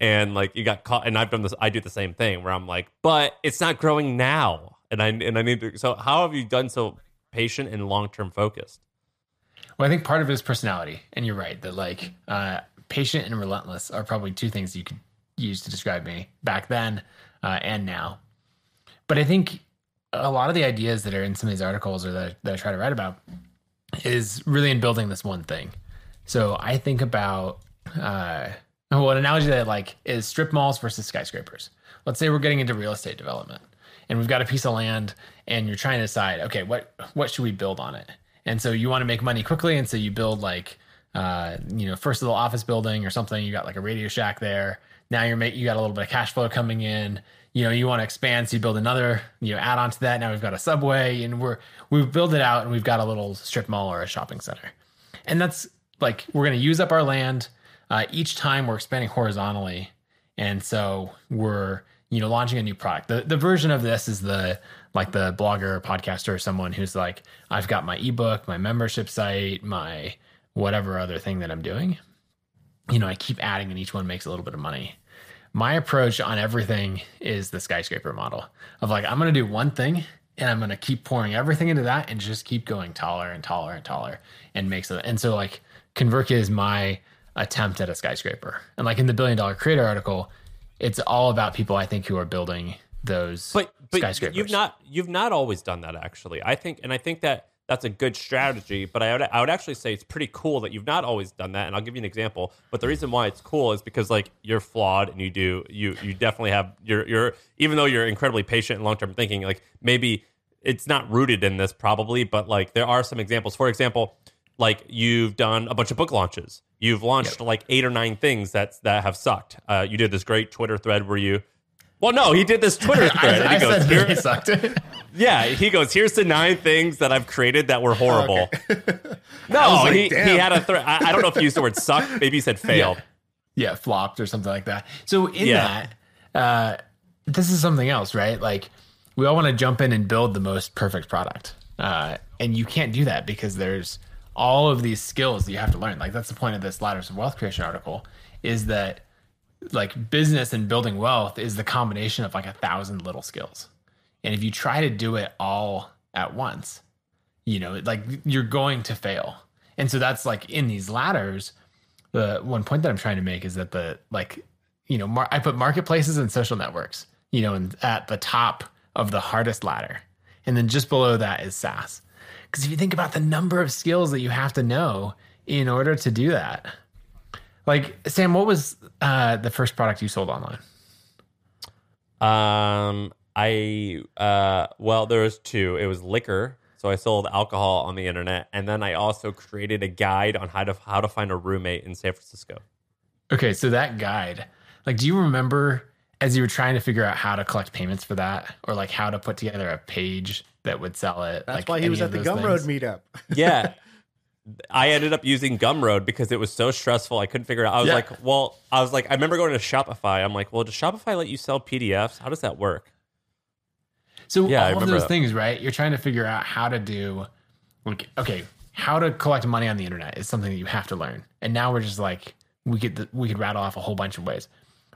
Speaker 2: And like you got caught, and I've done this. I do the same thing where I'm like, but it's not growing now, and I and I need to. So how have you done so patient and long term focused?
Speaker 1: Well, I think part of it is personality, and you're right that like uh, patient and relentless are probably two things you could use to describe me back then uh, and now. But I think a lot of the ideas that are in some of these articles or that, that I try to write about is really in building this one thing. So I think about uh, well, an analogy that I like is strip malls versus skyscrapers. Let's say we're getting into real estate development, and we've got a piece of land, and you're trying to decide, okay, what what should we build on it? And so you want to make money quickly, and so you build like, uh, you know, first little office building or something. You got like a Radio Shack there. Now you're make you got a little bit of cash flow coming in. You know, you want to expand, so you build another, you know, add on to that. Now we've got a subway, and we're we've built it out, and we've got a little strip mall or a shopping center, and that's like we're going to use up our land. Uh, each time we're expanding horizontally, and so we're you know launching a new product. The the version of this is the like the blogger or podcaster or someone who's like, I've got my ebook, my membership site, my whatever other thing that I'm doing. You know, I keep adding, and each one makes a little bit of money. My approach on everything is the skyscraper model of like I'm going to do one thing and I'm going to keep pouring everything into that and just keep going taller and taller and taller and makes it. And so like ConvertKit is my attempt at a skyscraper. And like in the billion dollar creator article, it's all about people I think who are building those
Speaker 2: but but
Speaker 1: skyscrapers.
Speaker 2: you've not you've not always done that actually. I think and I think that that's a good strategy. But I would I would actually say it's pretty cool that you've not always done that. And I'll give you an example. But the reason why it's cool is because like you're flawed and you do you you definitely have you're you're even though you're incredibly patient and long term thinking. Like maybe it's not rooted in this probably, but like there are some examples. For example, like you've done a bunch of book launches. You've launched like eight or nine things that that have sucked. Uh, you did this great Twitter thread where you. Well, no, he did this Twitter thread. and
Speaker 1: I,
Speaker 2: he goes,
Speaker 1: said
Speaker 2: "Here-
Speaker 1: they sucked.
Speaker 2: yeah, he goes, here's the nine things that I've created that were horrible. no,
Speaker 3: like,
Speaker 2: he, he had a thread. I, I don't know if he used the word suck. Maybe he said failed.
Speaker 1: yeah, flopped or something like that. So in
Speaker 2: Yeah.
Speaker 1: that, uh, this is something else, right? Like we all want to jump in and build the most perfect product, uh, and you can't do that because there's all of these skills that you have to learn. Like that's the point of this ladders of wealth creation article is that like business and building wealth is the combination of like a thousand little skills, and if you try to do it all at once, you know, like you're going to fail. And so that's like in these ladders, the one point that I'm trying to make is that the like, you know, mar- I put marketplaces and social networks, you know, and at the top of the hardest ladder. And then just below that is SaaS. Because if you think about the number of skills that you have to know in order to do that, like Sam, what was uh, the first product you sold online?
Speaker 2: Um, I uh, well, there was two. It was liquor, so I sold alcohol on the internet, and then I also created a guide on how to how to find a roommate in San Francisco.
Speaker 1: Okay, so that guide, like, do you remember as you were trying to figure out how to collect payments for that, or like how to put together a page that would sell it?
Speaker 4: That's
Speaker 1: like
Speaker 4: why he was at the
Speaker 1: those
Speaker 4: Gumroad meetup.
Speaker 2: Yeah. I ended up using Gumroad because it was so stressful. I couldn't figure it out. I was
Speaker 1: Yeah.
Speaker 2: like, well, I was like, I remember going to Shopify. I'm like, well, does Shopify let you sell PDFs? How does that work?
Speaker 1: So
Speaker 2: Yeah,
Speaker 1: all of those
Speaker 2: that.
Speaker 1: things, right? You're trying to figure out how to do, like, okay, how to collect money on the internet is something that you have to learn. And now we're just like, we could we could rattle off a whole bunch of ways,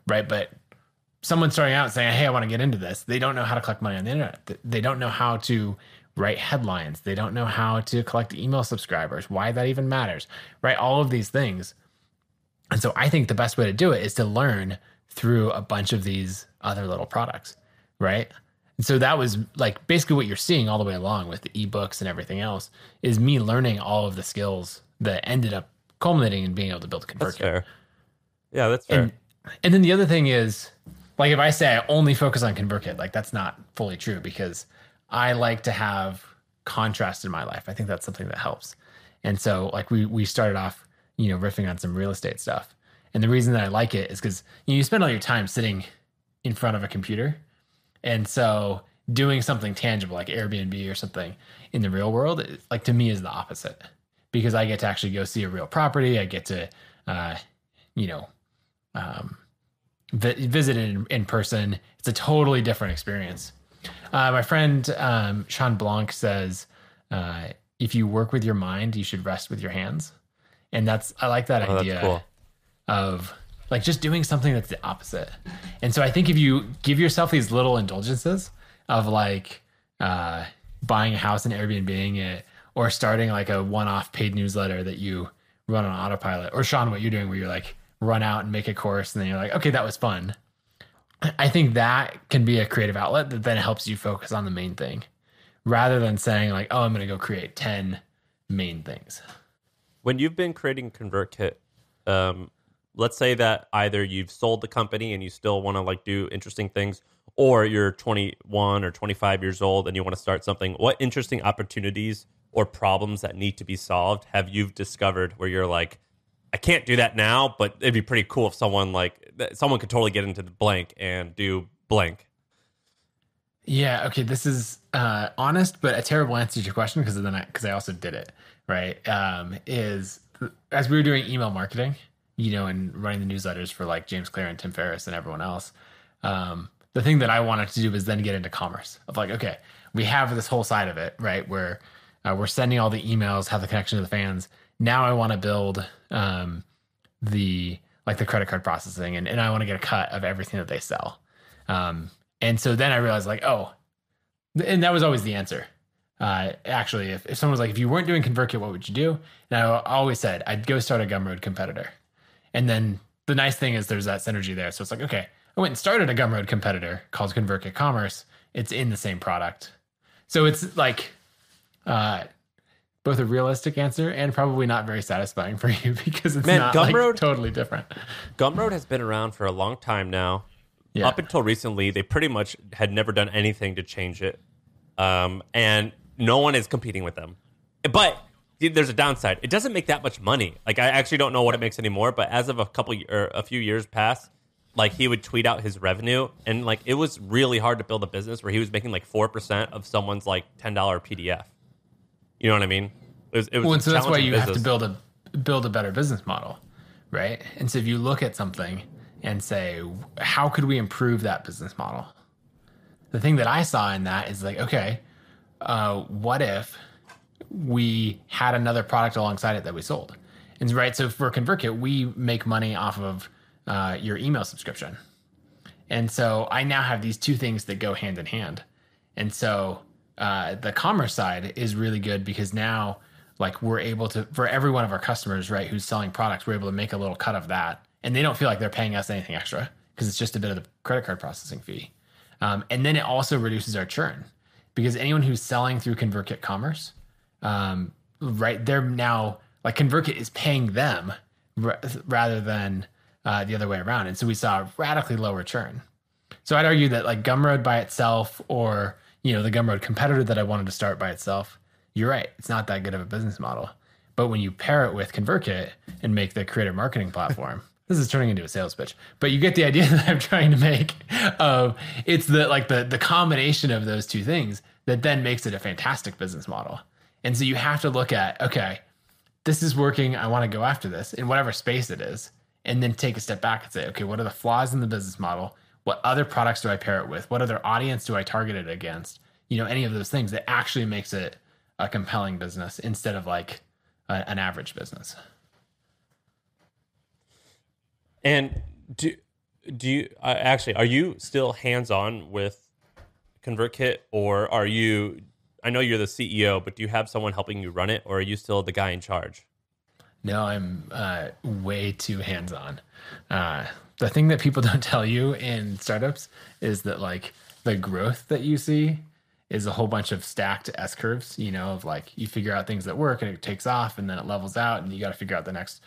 Speaker 1: right? But someone starting out saying, "Hey, I want to get into this," they don't know how to collect money on the internet. They don't know how to write headlines. They don't know how to collect email subscribers. Why that even matters, right? All of these things. And so I think the best way to do it is to learn through a bunch of these other little products, right? And so that was like basically what you're seeing all the way along with the ebooks and everything else is me learning all of the skills that ended up culminating in being able to build a
Speaker 2: That's
Speaker 1: ConvertKit.
Speaker 2: fair. Yeah, that's fair.
Speaker 1: And and then the other thing is, like if I say I only focus on ConvertKit, like that's not fully true because I like to have contrast in my life. I think that's something that helps. And so like we we started off, you know, riffing on some real estate stuff. And the reason that I like it is because you, know, you spend all your time sitting in front of a computer. And so doing something tangible like Airbnb or something in the real world, like to me is the opposite because I get to actually go see a real property. I get to, uh, you know, um, vi- visit it in, in person. It's a totally different experience. Uh, my friend um, Shawn Blanc says, uh, if you work with your mind, you should rest with your hands. And that's, I like that
Speaker 2: Oh,
Speaker 1: idea
Speaker 2: cool.
Speaker 1: of like just doing something that's the opposite. And so I think if you give yourself these little indulgences of like uh, buying a house and Airbnb it, or starting like a one-off paid newsletter that you run on autopilot, or Shaan, what you're doing where you're like run out and make a course, and then you're like, okay, that was fun. I think that can be a creative outlet that then helps you focus on the main thing, rather than saying like, oh, I'm going to go create ten main things.
Speaker 2: when you've been creating ConvertKit, um, let's say that either you've sold the company and you still want to like do interesting things, or you're 21 or 25 years old and you want to start something. What interesting opportunities or problems that need to be solved have you discovered where you're like, I can't do that now, but it'd be pretty cool if someone like someone could totally get into the blank and do blank.
Speaker 1: Yeah. Okay. This is uh, honest, but a terrible answer to your question because then I because I also did it right. Um, is as we were doing email marketing, you know, and running the newsletters for like James Clear and Tim Ferriss and everyone else. Um, the thing that I wanted to do was then get into commerce of like, okay, we have this whole side of it, right? Where uh, we're sending all the emails, have the connection to the fans. Now I want to build um, the like the credit card processing, and, and I want to get a cut of everything that they sell. Um, and so then I realized like, oh, and that was always the answer. Uh, actually, if, if someone was like, if you weren't doing ConvertKit, what would you do? And I always said, I'd go start a Gumroad competitor. And then the nice thing is there's that synergy there. So it's like, okay, I went and started a Gumroad competitor called ConvertKit Commerce. It's in the same product. So it's like uh, both a realistic answer and probably not very satisfying for you because it's
Speaker 2: Man,
Speaker 1: not like,
Speaker 2: Gumroad-
Speaker 1: totally different.
Speaker 2: Gumroad has been around for a long time now.
Speaker 1: Yeah.
Speaker 2: Up until recently, they pretty much had never done anything to change it, um, and no one is competing with them. But there's a downside. It doesn't make that much money. Like I actually don't know what it makes anymore. But as of a couple or a few years past, like he would tweet out his revenue, and like it was really hard to build a business where he was making like four percent of someone's like ten dollar PDF. You know what I mean? It was. It was
Speaker 1: Well, and so that's why you have to build a build a better business model, right? And so if you look at something and say, how could we improve that business model? The thing that I saw in that is like, okay, uh, what if we had another product alongside it that we sold? And right, so for ConvertKit, we make money off of uh, your email subscription. And so I now have these two things that go hand in hand. And so uh, the commerce side is really good because now, like, we're able to, for every one of our customers, right, who's selling products, we're able to make a little cut of that. And they don't feel like they're paying us anything extra because it's just a bit of the credit card processing fee. Um, and then it also reduces our churn because anyone who's selling through ConvertKit Commerce, um, right, they're now, like, ConvertKit is paying them r- rather than uh, the other way around. And so we saw radically lower churn. So I'd argue that like Gumroad by itself or, you know, the Gumroad competitor that I wanted to start by itself, you're right. It's not that good of a business model. But when you pair it with ConvertKit and make the creator marketing platform, this is turning into a sales pitch. But you get the idea that I'm trying to make of it's the like the the combination of those two things that then makes it a fantastic business model. And so you have to look at, okay, this is working. I want to go after this in whatever space it is. And then take a step back and say, okay, what are the flaws in the business model? What other products do I pair it with? What other audience do I target it against? You know, any of those things that actually makes it a compelling business instead of like a, an average business.
Speaker 2: And do do you uh, actually are you still hands on with ConvertKit, or are you? I know you're the CEO, but do you have someone helping you run it, or are you still the guy in charge?
Speaker 1: No, I'm uh, way too hands on. Uh, the thing that people don't tell you in startups is that like the growth that you see is a whole bunch of stacked S curves, you know, of like you figure out things that work and it takes off and then it levels out and you got to figure out the next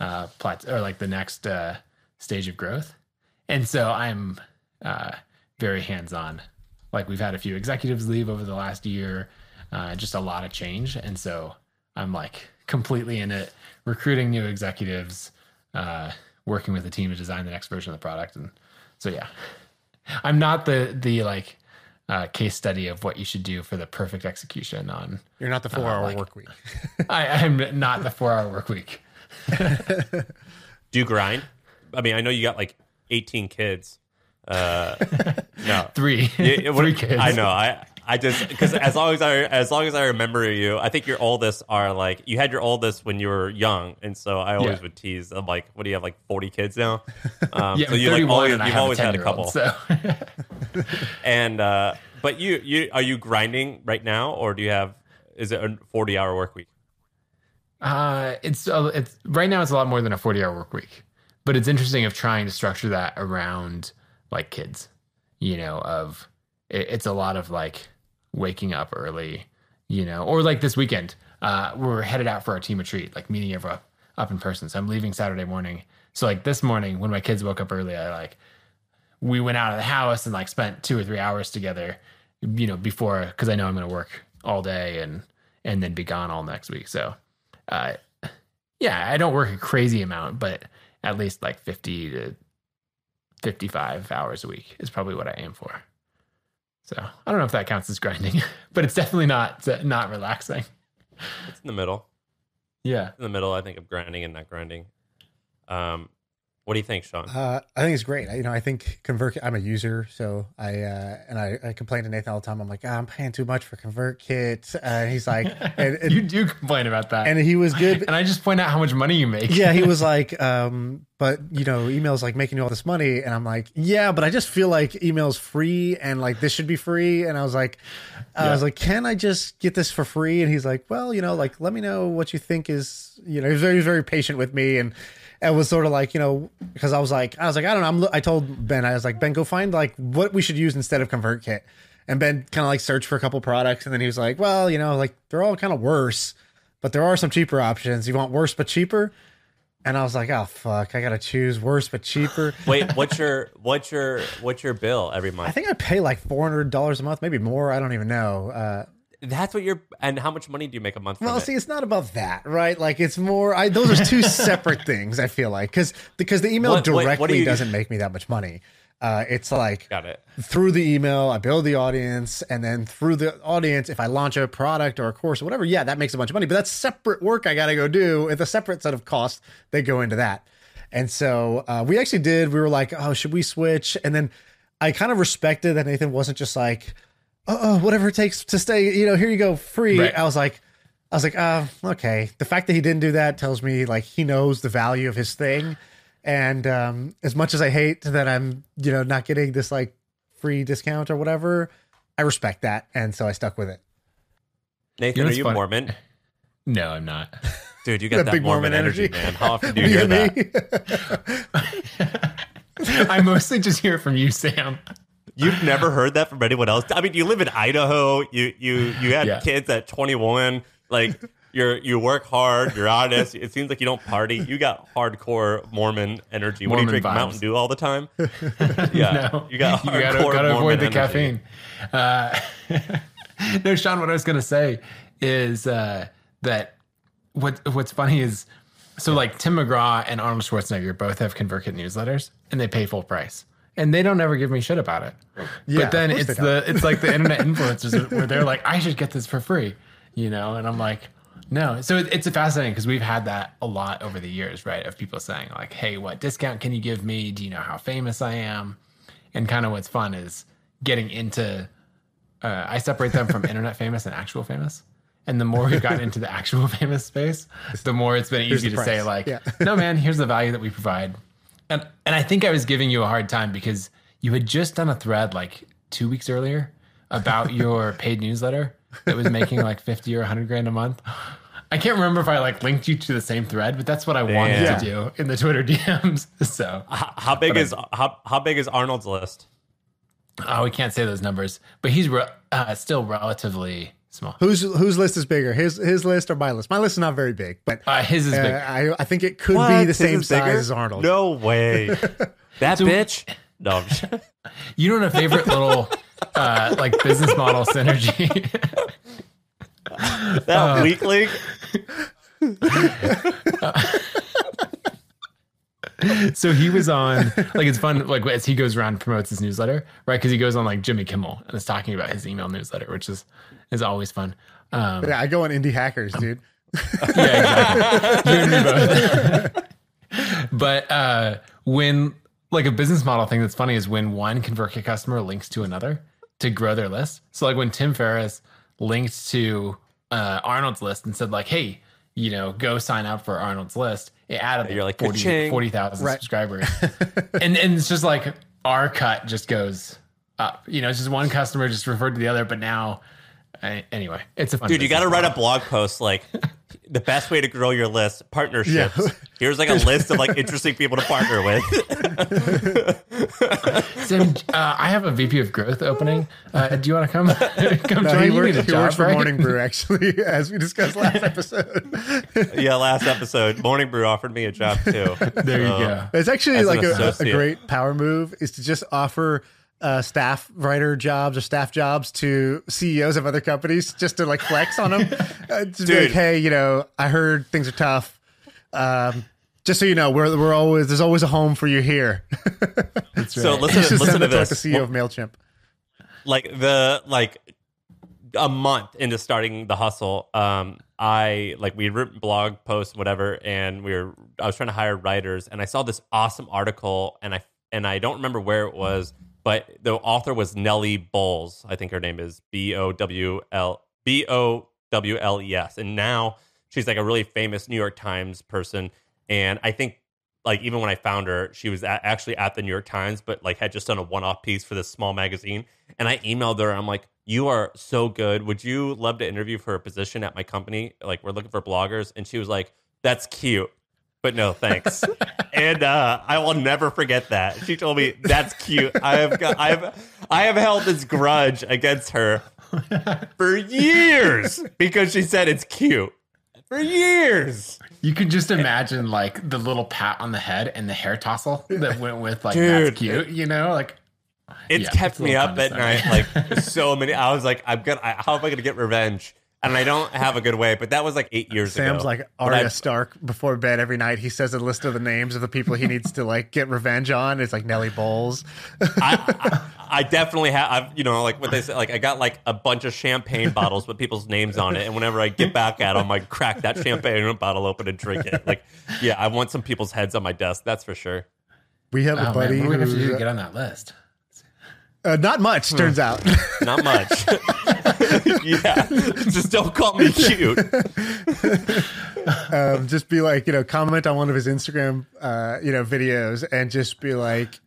Speaker 1: uh, plateau or like the next uh, stage of growth. And so I'm uh, very hands on. Like we've had a few executives leave over the last year, uh, just a lot of change. And so I'm like completely in it, recruiting new executives, uh, working with the team to design the next version of the product. And so, yeah, I'm not the, the like, uh, case study of what you should do for the perfect execution on.
Speaker 4: You're not the four hour
Speaker 1: like-
Speaker 4: work week.
Speaker 1: I, I'm not the four hour work week.
Speaker 2: Do you grind? I mean, I know you got like 18 kids. Uh, no,
Speaker 1: Three,
Speaker 2: Yeah, what-
Speaker 1: three kids.
Speaker 2: I know. I I just because as long as I as long as I remember you, I think your oldest are like you had your oldest when you were young, and so I always
Speaker 1: Yeah.
Speaker 2: would tease. I'm like, what do you have like 40 kids now? Um,
Speaker 1: Yeah,
Speaker 2: so you like always, you've always had a
Speaker 1: 10-year-old,
Speaker 2: couple,
Speaker 1: So
Speaker 2: and uh, but you you are you grinding right now, or do you have is it a 40 hour work week?
Speaker 1: Uh, it's uh, it's right now it's a lot more than a 40 hour work week, but it's interesting of trying to structure that around like kids, you know, of it's a lot of like waking up early, you know, or like this weekend, uh, we're headed out for our team retreat, like meeting everyone up in person. So I'm leaving Saturday morning. So like this morning when my kids woke up early, I like we went out of the house and like spent two or three hours together, you know, before because I know I'm going to work all day and and then be gone all next week. So, uh, yeah, I don't work a crazy amount, but at least like 50 to 55 hours a week is probably what I aim for. So I don't know if that counts as grinding, but it's definitely not not relaxing.
Speaker 2: It's in the middle.
Speaker 1: Yeah.
Speaker 2: in the middle, I think, of grinding and not grinding. Um, What do you think, Shaan?
Speaker 4: Uh, I think it's great. I- You know, I think Convert. I'm a user, so I uh, and I, I complain to Nathan all the time. I'm like, "Ah, I'm paying too much for ConvertKit. Uh, and he's like, and, and,
Speaker 1: you do complain about that.
Speaker 4: and he was good.
Speaker 1: and I just point out how much money you make.
Speaker 4: yeah, he was like, um, but you know, email's like making you all this money, and I'm like, yeah, but I just feel like email's free, and like this should be free, and I was like, I was like, can I just get this for free? And he's like, well, you know, like let me know what you think is, you know, he was very very patient with me, and it was sort of like, you know, because I was like, I was like, I don't know, I'm, I told Ben, I was like, Ben, go find like what we should use instead of ConvertKit. And Ben kind of like searched for a couple products, and then he was like, well, you know, like they're all kind of worse, but there are some cheaper options. You want worse but cheaper? And I was like, oh fuck, I gotta choose worse but cheaper.
Speaker 2: Wait, what's your what's your what's your bill every month I
Speaker 4: think I pay like four hundred dollars a month, maybe more. I don't even know. Uh,
Speaker 2: That's what you're. And how much money do you make a month? From
Speaker 4: well,
Speaker 2: it?
Speaker 4: see, it's not about that, right? Like it's more. I, those are two separate things. I feel like because because the email
Speaker 2: What- what- what
Speaker 4: directly
Speaker 2: do
Speaker 4: doesn't make me that much money. Uh, it's like
Speaker 2: Got it.
Speaker 4: through the email, I build the audience, and then through the audience, if I launch a product or a course or whatever, yeah, that makes a bunch of money. But that's separate work I got to go do. It's a separate set of costs that go into that. And so uh, we actually did. We were like, oh, should we switch? And then I kind of respected that Nathan wasn't just like, oh, oh, whatever it takes to stay. You know, here you go, free.
Speaker 1: Right.
Speaker 4: I was like. I was like, uh, okay. The fact that he didn't do that tells me like he knows the value of his thing. And um, as much as I hate that I'm, you know, not getting this like free discount or whatever, I respect that, and so I stuck with it.
Speaker 2: Nathan,
Speaker 1: You know
Speaker 2: are you
Speaker 1: funny?
Speaker 2: Mormon?
Speaker 1: No, I'm not.
Speaker 2: Dude, you got that,
Speaker 4: big
Speaker 2: Mormon,
Speaker 4: Mormon
Speaker 2: energy,
Speaker 4: energy.
Speaker 2: man. How often do you
Speaker 4: You
Speaker 2: hear
Speaker 4: and
Speaker 2: that?
Speaker 4: me?
Speaker 1: I mostly just hear it from you, Sam.
Speaker 2: You've never heard that from anyone else. I mean, you live in Idaho. You you you had
Speaker 1: Yeah.
Speaker 2: kids at 21. Like you're you work hard. You're honest. It seems like you don't party. You got hardcore Mormon energy. what do you drink?
Speaker 1: vibes.
Speaker 2: Mountain Dew all the time? Yeah,
Speaker 1: no,
Speaker 2: you got
Speaker 1: you
Speaker 2: hardcore
Speaker 1: gotta, gotta
Speaker 2: Mormon
Speaker 1: avoid the
Speaker 2: energy.
Speaker 1: caffeine. Uh, no, Shaan, what I was gonna say is uh, that what what's funny is so like Tim McGraw and Arnold Schwarzenegger both have ConvertKit newsletters and they pay full price. And they don't ever give me shit about it.
Speaker 4: Yeah,
Speaker 1: but then it's the it's like the internet influencers where they're like, I should get this for free, you know, and I'm like, no. So it, it's fascinating because we've had that a lot over the years, right? Of people saying like, hey, what discount can you give me? Do you know how famous I am? And kind of what's fun is getting into. Uh, I separate them from internet famous and actual famous. And the more we've gotten into the actual famous space, the more it's been easy to say like,
Speaker 4: Yeah.
Speaker 1: no man, here's the value that we provide. And and I think I was giving you a hard time because you had just done a thread like two weeks earlier about your paid newsletter that was making like 50 or 100 grand a month. I can't remember if I like linked you to the same thread, but that's what I wanted
Speaker 2: Yeah.
Speaker 1: to do in the Twitter DMs. So
Speaker 2: How, how big is how, how big is Arnold's list?
Speaker 1: oh, we can't say those numbers, but he's re- uh, still relatively small.
Speaker 4: whose whose list is bigger, his his list or my list? My list is not very big, but
Speaker 1: Uh, his is
Speaker 4: uh,
Speaker 1: big.
Speaker 4: I I think it could
Speaker 2: What?
Speaker 4: be the
Speaker 2: His
Speaker 4: same size
Speaker 2: bigger?
Speaker 4: as Arnold.
Speaker 2: No way. that bitch. No. I'm just-
Speaker 1: You know what a favorite little uh, like business model synergy.
Speaker 2: That weak link.
Speaker 1: so he was on like it's fun like as he goes around and promotes his newsletter right because he goes on like jimmy kimmel and is talking about his email newsletter which is is always fun um
Speaker 4: Yeah, I go on indie hackers, dude.
Speaker 1: yeah exactly you and me both but uh when like a business model thing that's funny is when one convertkit customer links to another to grow their list so like when tim ferriss linked to uh arnold's list and said like hey you know go sign up for arnold's list it added
Speaker 2: You're like,
Speaker 1: 40
Speaker 2: ka-ching.
Speaker 1: 40,000
Speaker 4: Right.
Speaker 1: subscribers and and it's just like our cut just goes up you know it's just one customer just referred to the other but now I, anyway it's a fun
Speaker 2: Dude, you got to write a blog post like the best way to grow your list partnerships.
Speaker 4: Yeah.
Speaker 2: Here's like a list of like interesting people to partner with.
Speaker 1: Sam, uh, I have a VP of growth opening. Uh, do you want to come come
Speaker 4: No,
Speaker 1: join?
Speaker 4: he,
Speaker 1: You
Speaker 4: works,
Speaker 1: need a
Speaker 4: he
Speaker 1: job,
Speaker 4: works for
Speaker 1: right?
Speaker 4: Morning Brew, actually, as we discussed last episode.
Speaker 2: yeah, last episode, Morning Brew offered me a job too.
Speaker 1: There you
Speaker 2: So,
Speaker 1: go.
Speaker 4: It's actually like a, a great power move is to just offer uh, staff writer jobs or staff jobs to CEOs of other companies just to like flex on them. uh, to be
Speaker 2: Dude.
Speaker 4: like, hey, you know, I heard things are tough. Um, just so you know, we're we're always there's always a home for you here.
Speaker 2: So
Speaker 1: right.
Speaker 2: listen,
Speaker 4: just
Speaker 2: listen
Speaker 4: send
Speaker 2: to
Speaker 4: it to like
Speaker 2: this.
Speaker 4: the CEO of Mailchimp.
Speaker 2: like the like a month into starting the hustle, um, I like we written blog posts, whatever, and we were I was trying to hire writers, and I saw this awesome article, and I and I don't remember where it was, but the author was Nellie Bowles. I think her name is B O W L B O W L E S, and now she's like a really famous New York Times person, and I think like even when I found her, she was at, actually at the New York Times, but like had just done a one-off piece for this small magazine. And I emailed her. I'm like, "You are so good. Would you love to interview for a position at my company? Like, we're looking for bloggers." And she was like, "That's cute." But no, thanks. and uh, I will never forget that. She told me that's cute. I have got, I have I have held this grudge against her for years because she said it's cute. For years.
Speaker 1: You can just imagine like the little pat on the head and the hair tossle that went with like
Speaker 2: Dude.
Speaker 1: that's cute, you know? Like
Speaker 2: It's
Speaker 1: Yeah,
Speaker 2: kept
Speaker 1: it's
Speaker 2: me up at night like so many. I was like, I'm gonna. I, how am I gonna get revenge? And I don't have a good way. But that was like eight years ago.
Speaker 4: Sam's like
Speaker 2: But
Speaker 4: Arya
Speaker 2: I-
Speaker 4: Stark before bed every night. He says a list of the names of the people he needs to like get revenge on. It's like Nellie Bowles.
Speaker 2: I, I, I definitely have. I've, you know, like what they say. Like I got like a bunch of champagne bottles with people's names on it, and whenever I get back at them, I crack that champagne bottle open and drink it. Like, yeah, I want some people's heads on my desk. That's for sure.
Speaker 4: We have a
Speaker 1: oh,
Speaker 4: buddy
Speaker 1: man, what do we have to
Speaker 4: who
Speaker 1: to get on that list?
Speaker 4: Uh, not much turns out.
Speaker 2: Not much. yeah, just don't call me cute.
Speaker 4: um, just be like, you know, comment on one of his Instagram, uh, you know, videos, and just be like,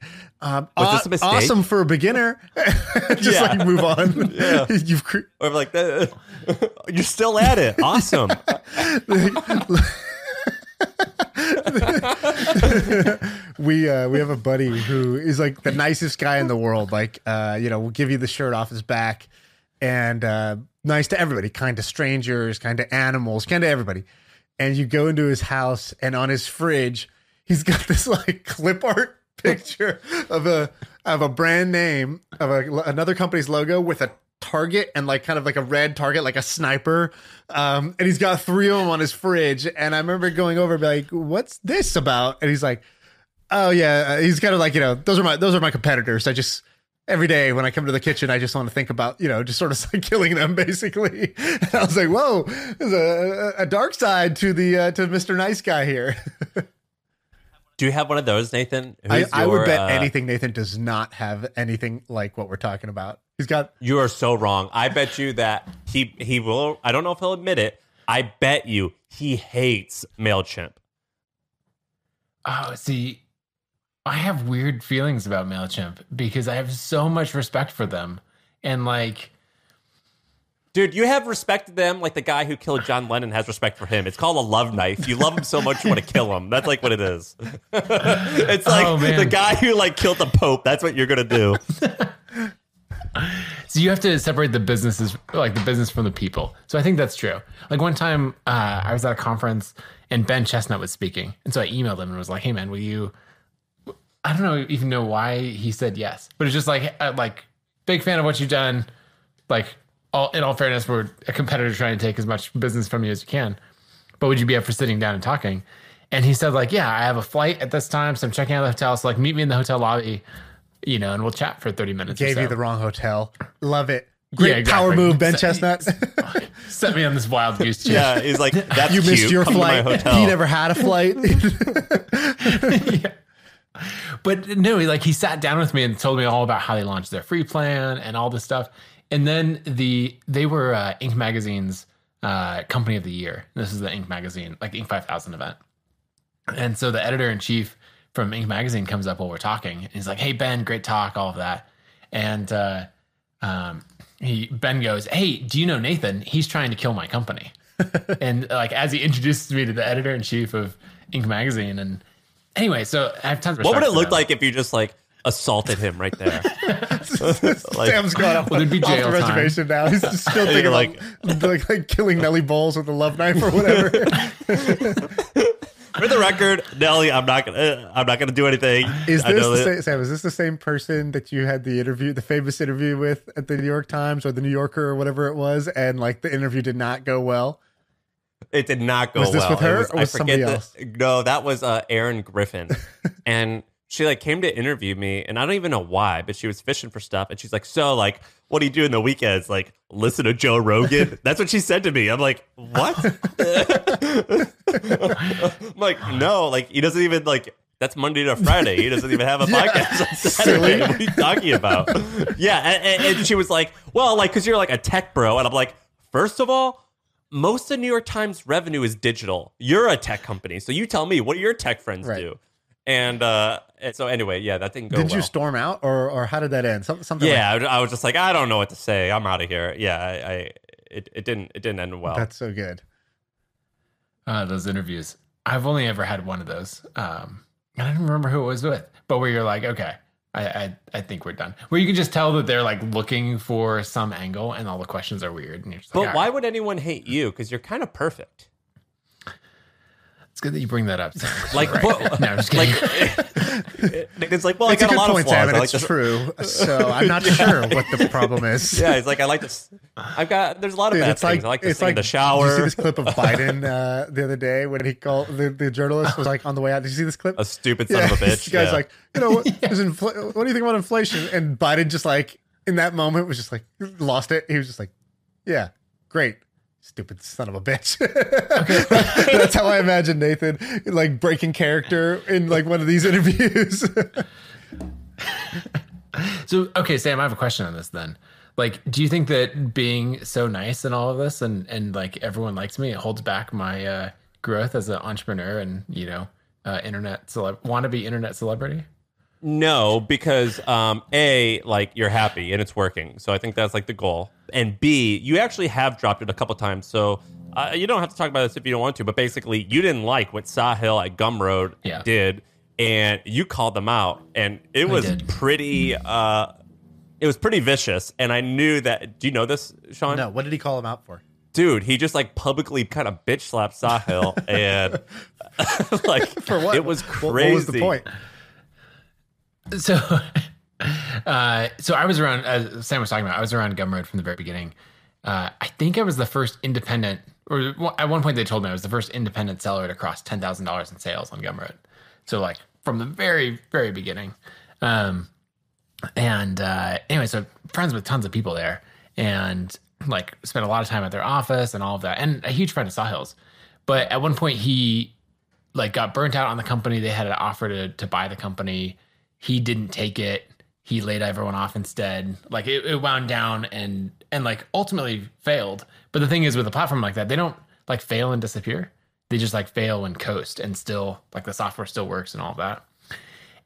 Speaker 4: um,
Speaker 2: Was
Speaker 4: "Aw-
Speaker 2: this a mistake?"
Speaker 4: awesome for a beginner. just
Speaker 2: Yeah.
Speaker 4: like move on.
Speaker 2: Yeah.
Speaker 4: You've cre-
Speaker 2: Or like, "Uh, you're still at it. Awesome.
Speaker 4: we uh, we have a buddy who is like the nicest guy in the world. Like, uh, you know, we'll give you the shirt off his back, and uh, nice to everybody, kind to strangers, kind to animals, kind to everybody. And you go into his house, and on his fridge, he's got this like clip art picture of a of a brand name of a, another company's logo with a target and like kind of like a red target, like a sniper. Um, and he's got three of them on his fridge. And I remember going over like, "What's this about?" And he's like, "Oh yeah." Uh, He's kind of like, you know, those are my those are my competitors. I just every day when I come to the kitchen, I just want to think about, you know, just sort of like killing them, basically. And I was like, "Whoa, there's a, a dark side to the uh, to Mister Nice Guy here."
Speaker 2: Do you have one of those, Nathan?
Speaker 4: I,
Speaker 2: Who's
Speaker 4: I would
Speaker 2: your,
Speaker 4: bet
Speaker 2: uh,
Speaker 4: anything Nathan does not have anything like what we're talking about. He's got
Speaker 2: You are so wrong. I bet you that he he will. I don't know if he'll admit it. I bet you he hates Mailchimp.
Speaker 1: Oh, see, I have weird feelings about MailChimp because I have so much respect for them. And like,
Speaker 2: Dude, you have respect to them like the guy who killed John Lennon has respect for him. It's called a love knife. You love him so much you want to kill him. That's like what it is. it's like
Speaker 1: Oh,
Speaker 2: the guy who like killed the Pope. That's what you're gonna do.
Speaker 1: so you have to separate the businesses, like the business from the people. So I think that's true. Like one time uh, I was at a conference and Ben Chestnut was speaking. And so I emailed him and was like, hey man, will you, I don't know, even know why he said yes, but it's just like, uh, like big fan of what you've done. Like all, in all fairness, we're a competitor trying to take as much business from you as you can. But would you be up for sitting down and talking? And he said, like, yeah, I have a flight at this time, so I'm checking out the hotel. So like, meet me in the hotel lobby, you know, and we'll chat for 30 minutes. or
Speaker 4: gave you the wrong hotel. Love it. Great
Speaker 1: Yeah, exactly.
Speaker 4: power move, Ben
Speaker 1: So-
Speaker 4: Chestnut.
Speaker 1: Set me on this wild goose chase.
Speaker 2: Yeah, he's like that's
Speaker 4: you missed your
Speaker 2: Come
Speaker 4: flight.
Speaker 2: hotel.
Speaker 4: He never had a flight.
Speaker 1: But no, he, like he sat down with me and told me all about how they launched their free plan and all this stuff. And then the they were uh, Inc. Magazine's uh, company of the year. This is the Inc. Magazine, like Inc. 5000 event. And so the editor in chief from Inc. Magazine comes up while we're talking. And he's like, "Hey Ben, great talk, all of that." And uh, um, he Ben goes, "Hey, do you know Nathan? He's trying to kill my company." and like as he introduces me to the editor in chief of Inc. Magazine, and anyway, so I have tons of
Speaker 2: What would it
Speaker 1: look
Speaker 2: like if you just like assaulted him right there? Like-
Speaker 4: Sam's gone off,
Speaker 1: Well, there'd be
Speaker 4: off
Speaker 1: jail
Speaker 4: the
Speaker 1: time.
Speaker 4: reservation now. He's just still thinking
Speaker 2: Like-
Speaker 4: like, like, like killing Nellie Bowles with a love knife or whatever.
Speaker 2: For the record, Nellie, I'm not gonna. I'm not gonna do anything.
Speaker 4: Is this the same, Sam? Is this the same person that you had the interview, the famous interview with at the New York Times or the New Yorker or whatever it was, and like the interview did not go well?
Speaker 2: It did not go
Speaker 4: Was this
Speaker 2: well.
Speaker 4: with her
Speaker 2: was,
Speaker 4: or was
Speaker 2: I forget
Speaker 4: somebody
Speaker 2: the-
Speaker 4: else?
Speaker 2: No, that was uh, Erin Griffith, and she like came to interview me, and I don't even know why, but she was fishing for stuff, and she's like, "So like, what do you do in the weekends? Like, listen to Joe Rogan?" That's what she said to me. I'm like, "What?" I'm like, "No, like he doesn't even like." That's Monday to Friday. He doesn't even have a podcast on Saturday. What are you talking about? Yeah, and, and- and she was like, "Well, like, because you're like a tech bro," and I'm like, first of all, most of New York Times revenue is digital. You're a tech company, so you tell me what do your tech friends
Speaker 4: Right.
Speaker 2: do? And uh, and so anyway, yeah, that didn't go.
Speaker 4: Did you storm out, or or how did that end? Some, something.
Speaker 2: Yeah, I was- I was just like, I don't know what to say. I'm out of here. Yeah, I, I it, it didn't it didn't end well.
Speaker 4: that's so good.
Speaker 1: Uh, those interviews. I've only ever had one of those. Um, and I don't remember who it was with, but where you're like, okay, I, I, I think we're done. Where you can just tell that they're like looking for some angle and all the questions are weird. And you're just
Speaker 2: but
Speaker 1: like,
Speaker 2: why
Speaker 1: right."
Speaker 2: would anyone hate you? Because you're kind of perfect.
Speaker 1: Good that you bring that up.
Speaker 2: Like,
Speaker 1: Right.
Speaker 2: what-
Speaker 1: no, I'm just
Speaker 2: like it's like, well,
Speaker 4: It's
Speaker 2: I
Speaker 4: a
Speaker 2: got a,
Speaker 4: good
Speaker 2: lot of flaws.
Speaker 4: Sam,
Speaker 2: I
Speaker 4: and
Speaker 2: like
Speaker 4: it's
Speaker 2: to-
Speaker 4: true. So I'm not sure what the problem is.
Speaker 2: Yeah, it's like I like this. I've got. There's a lot of
Speaker 4: Dude,
Speaker 2: bad things.
Speaker 4: like
Speaker 2: I like to
Speaker 4: it's like
Speaker 2: in the
Speaker 4: Did
Speaker 2: shower.
Speaker 4: you see this clip of Biden uh, the other day when he called the, the journalist was like on the way out? Did you see this clip?
Speaker 2: a stupid son of a bitch.
Speaker 4: This guy's
Speaker 2: yeah.
Speaker 4: like, you know, what, infl- what do you think about inflation? And Biden just like in that moment was just like lost it. He was just like, yeah, great. Stupid son of a bitch. That's how I imagine Nathan like breaking character in like one of these interviews.
Speaker 1: So, okay, Sam, I have a question on this then. Like, do you think that being so nice and all of this and, and like everyone likes me, it holds back my uh, growth as an entrepreneur and, you know, uh, internet celeb, wannabe internet celebrity?
Speaker 2: No, because um, a like you're happy and it's working, so I think that's like the goal. And B, you actually have dropped it a couple times, so uh, you don't have to talk about this if you don't want to. But basically, you didn't like what Sahil at Gumroad
Speaker 1: Yeah.
Speaker 2: did, and you called them out, and it was pretty. Uh, it was pretty vicious, and I knew that. Do you know this, Shaan?
Speaker 4: no, what did he call him out for?
Speaker 2: dude, he just like publicly kind of bitch slapped Sahil, and like
Speaker 4: For what?
Speaker 2: it was
Speaker 4: What-
Speaker 2: crazy.
Speaker 4: What was the point?
Speaker 1: So, uh, so I was around, as Sam was talking about, I was around Gumroad from the very beginning. Uh, I think I was the first independent, or at one point they told me I was the first independent seller to cross ten thousand dollars in sales on Gumroad. So like from the very very beginning, um, and uh, anyway, so friends with tons of people there, and like spent a lot of time at their office and all of that, and a huge friend of Sahil's. But at one point he like got burnt out on the company. They had an offer to to buy the company. He didn't take it. He laid everyone off instead. Like it, it wound down and and like ultimately failed. But the thing is with a platform like that, they don't like fail and disappear. They just like fail and coast and still like the software still works and all that.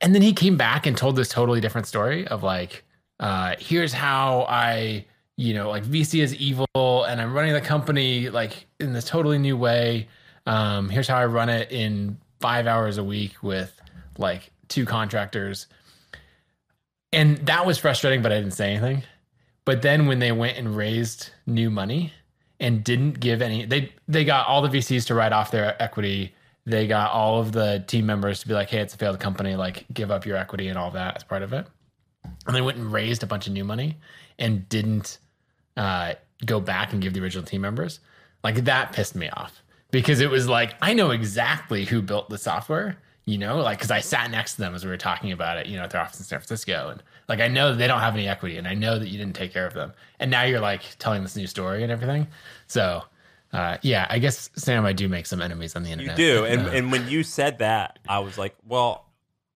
Speaker 1: And then he came back and told this totally different story of like, uh, here's how I, you know, like VC is evil and I'm running the company like in this totally new way. Um, here's how I run it in five hours a week with like two contractors. And that was frustrating, but I didn't say anything. But then when they went and raised new money and didn't give any, they they got all the VCs to write off their equity. They got all of the team members to be like, "Hey, it's a failed company. Like, give up your equity and all that as part of it." And they went and raised a bunch of new money and didn't uh, go back and give the original team members. Like that pissed me off because it was like I know exactly who built the software. You know, like because I sat next to them as we were talking about it. You know, at their office in San Francisco, and like I know they don't have any equity, and I know that you didn't take care of them. And now you're like telling this new story and everything. So, uh, yeah, I guess Sam, I do make some enemies on the internet.
Speaker 2: You do, and
Speaker 1: Uh,
Speaker 2: and when you said that, I was like, well,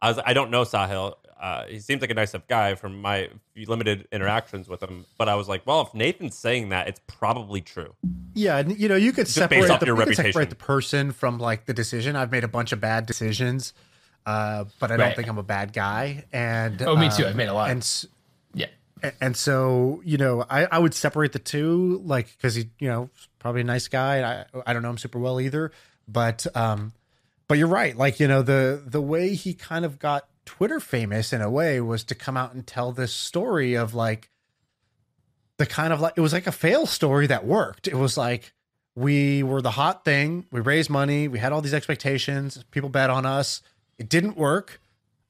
Speaker 2: I was I don't know Sahil. Uh, he seems like a nice enough guy from my limited interactions with him, but I was like, well, if Nathan's saying that, it's probably true.
Speaker 4: Yeah, and, you know, you could
Speaker 2: based
Speaker 4: separate the, you could separate the person from like the decision. I've made a bunch of bad decisions, uh, but I don't think I'm a bad guy. And
Speaker 1: Oh, me too.
Speaker 4: uh,
Speaker 1: I've made a lot.
Speaker 4: And
Speaker 1: yeah,
Speaker 4: and so you know, I, I would separate the two, like because he, you know, probably a nice guy. I I don't know him super well either, but um, but you're right. Like you know, the the way he kind of got Twitter famous in a way was to come out and tell this story of like the kind of like it was like a fail story that worked. It was like we were the hot thing. We raised money. We had all these expectations. People bet on us. It didn't work.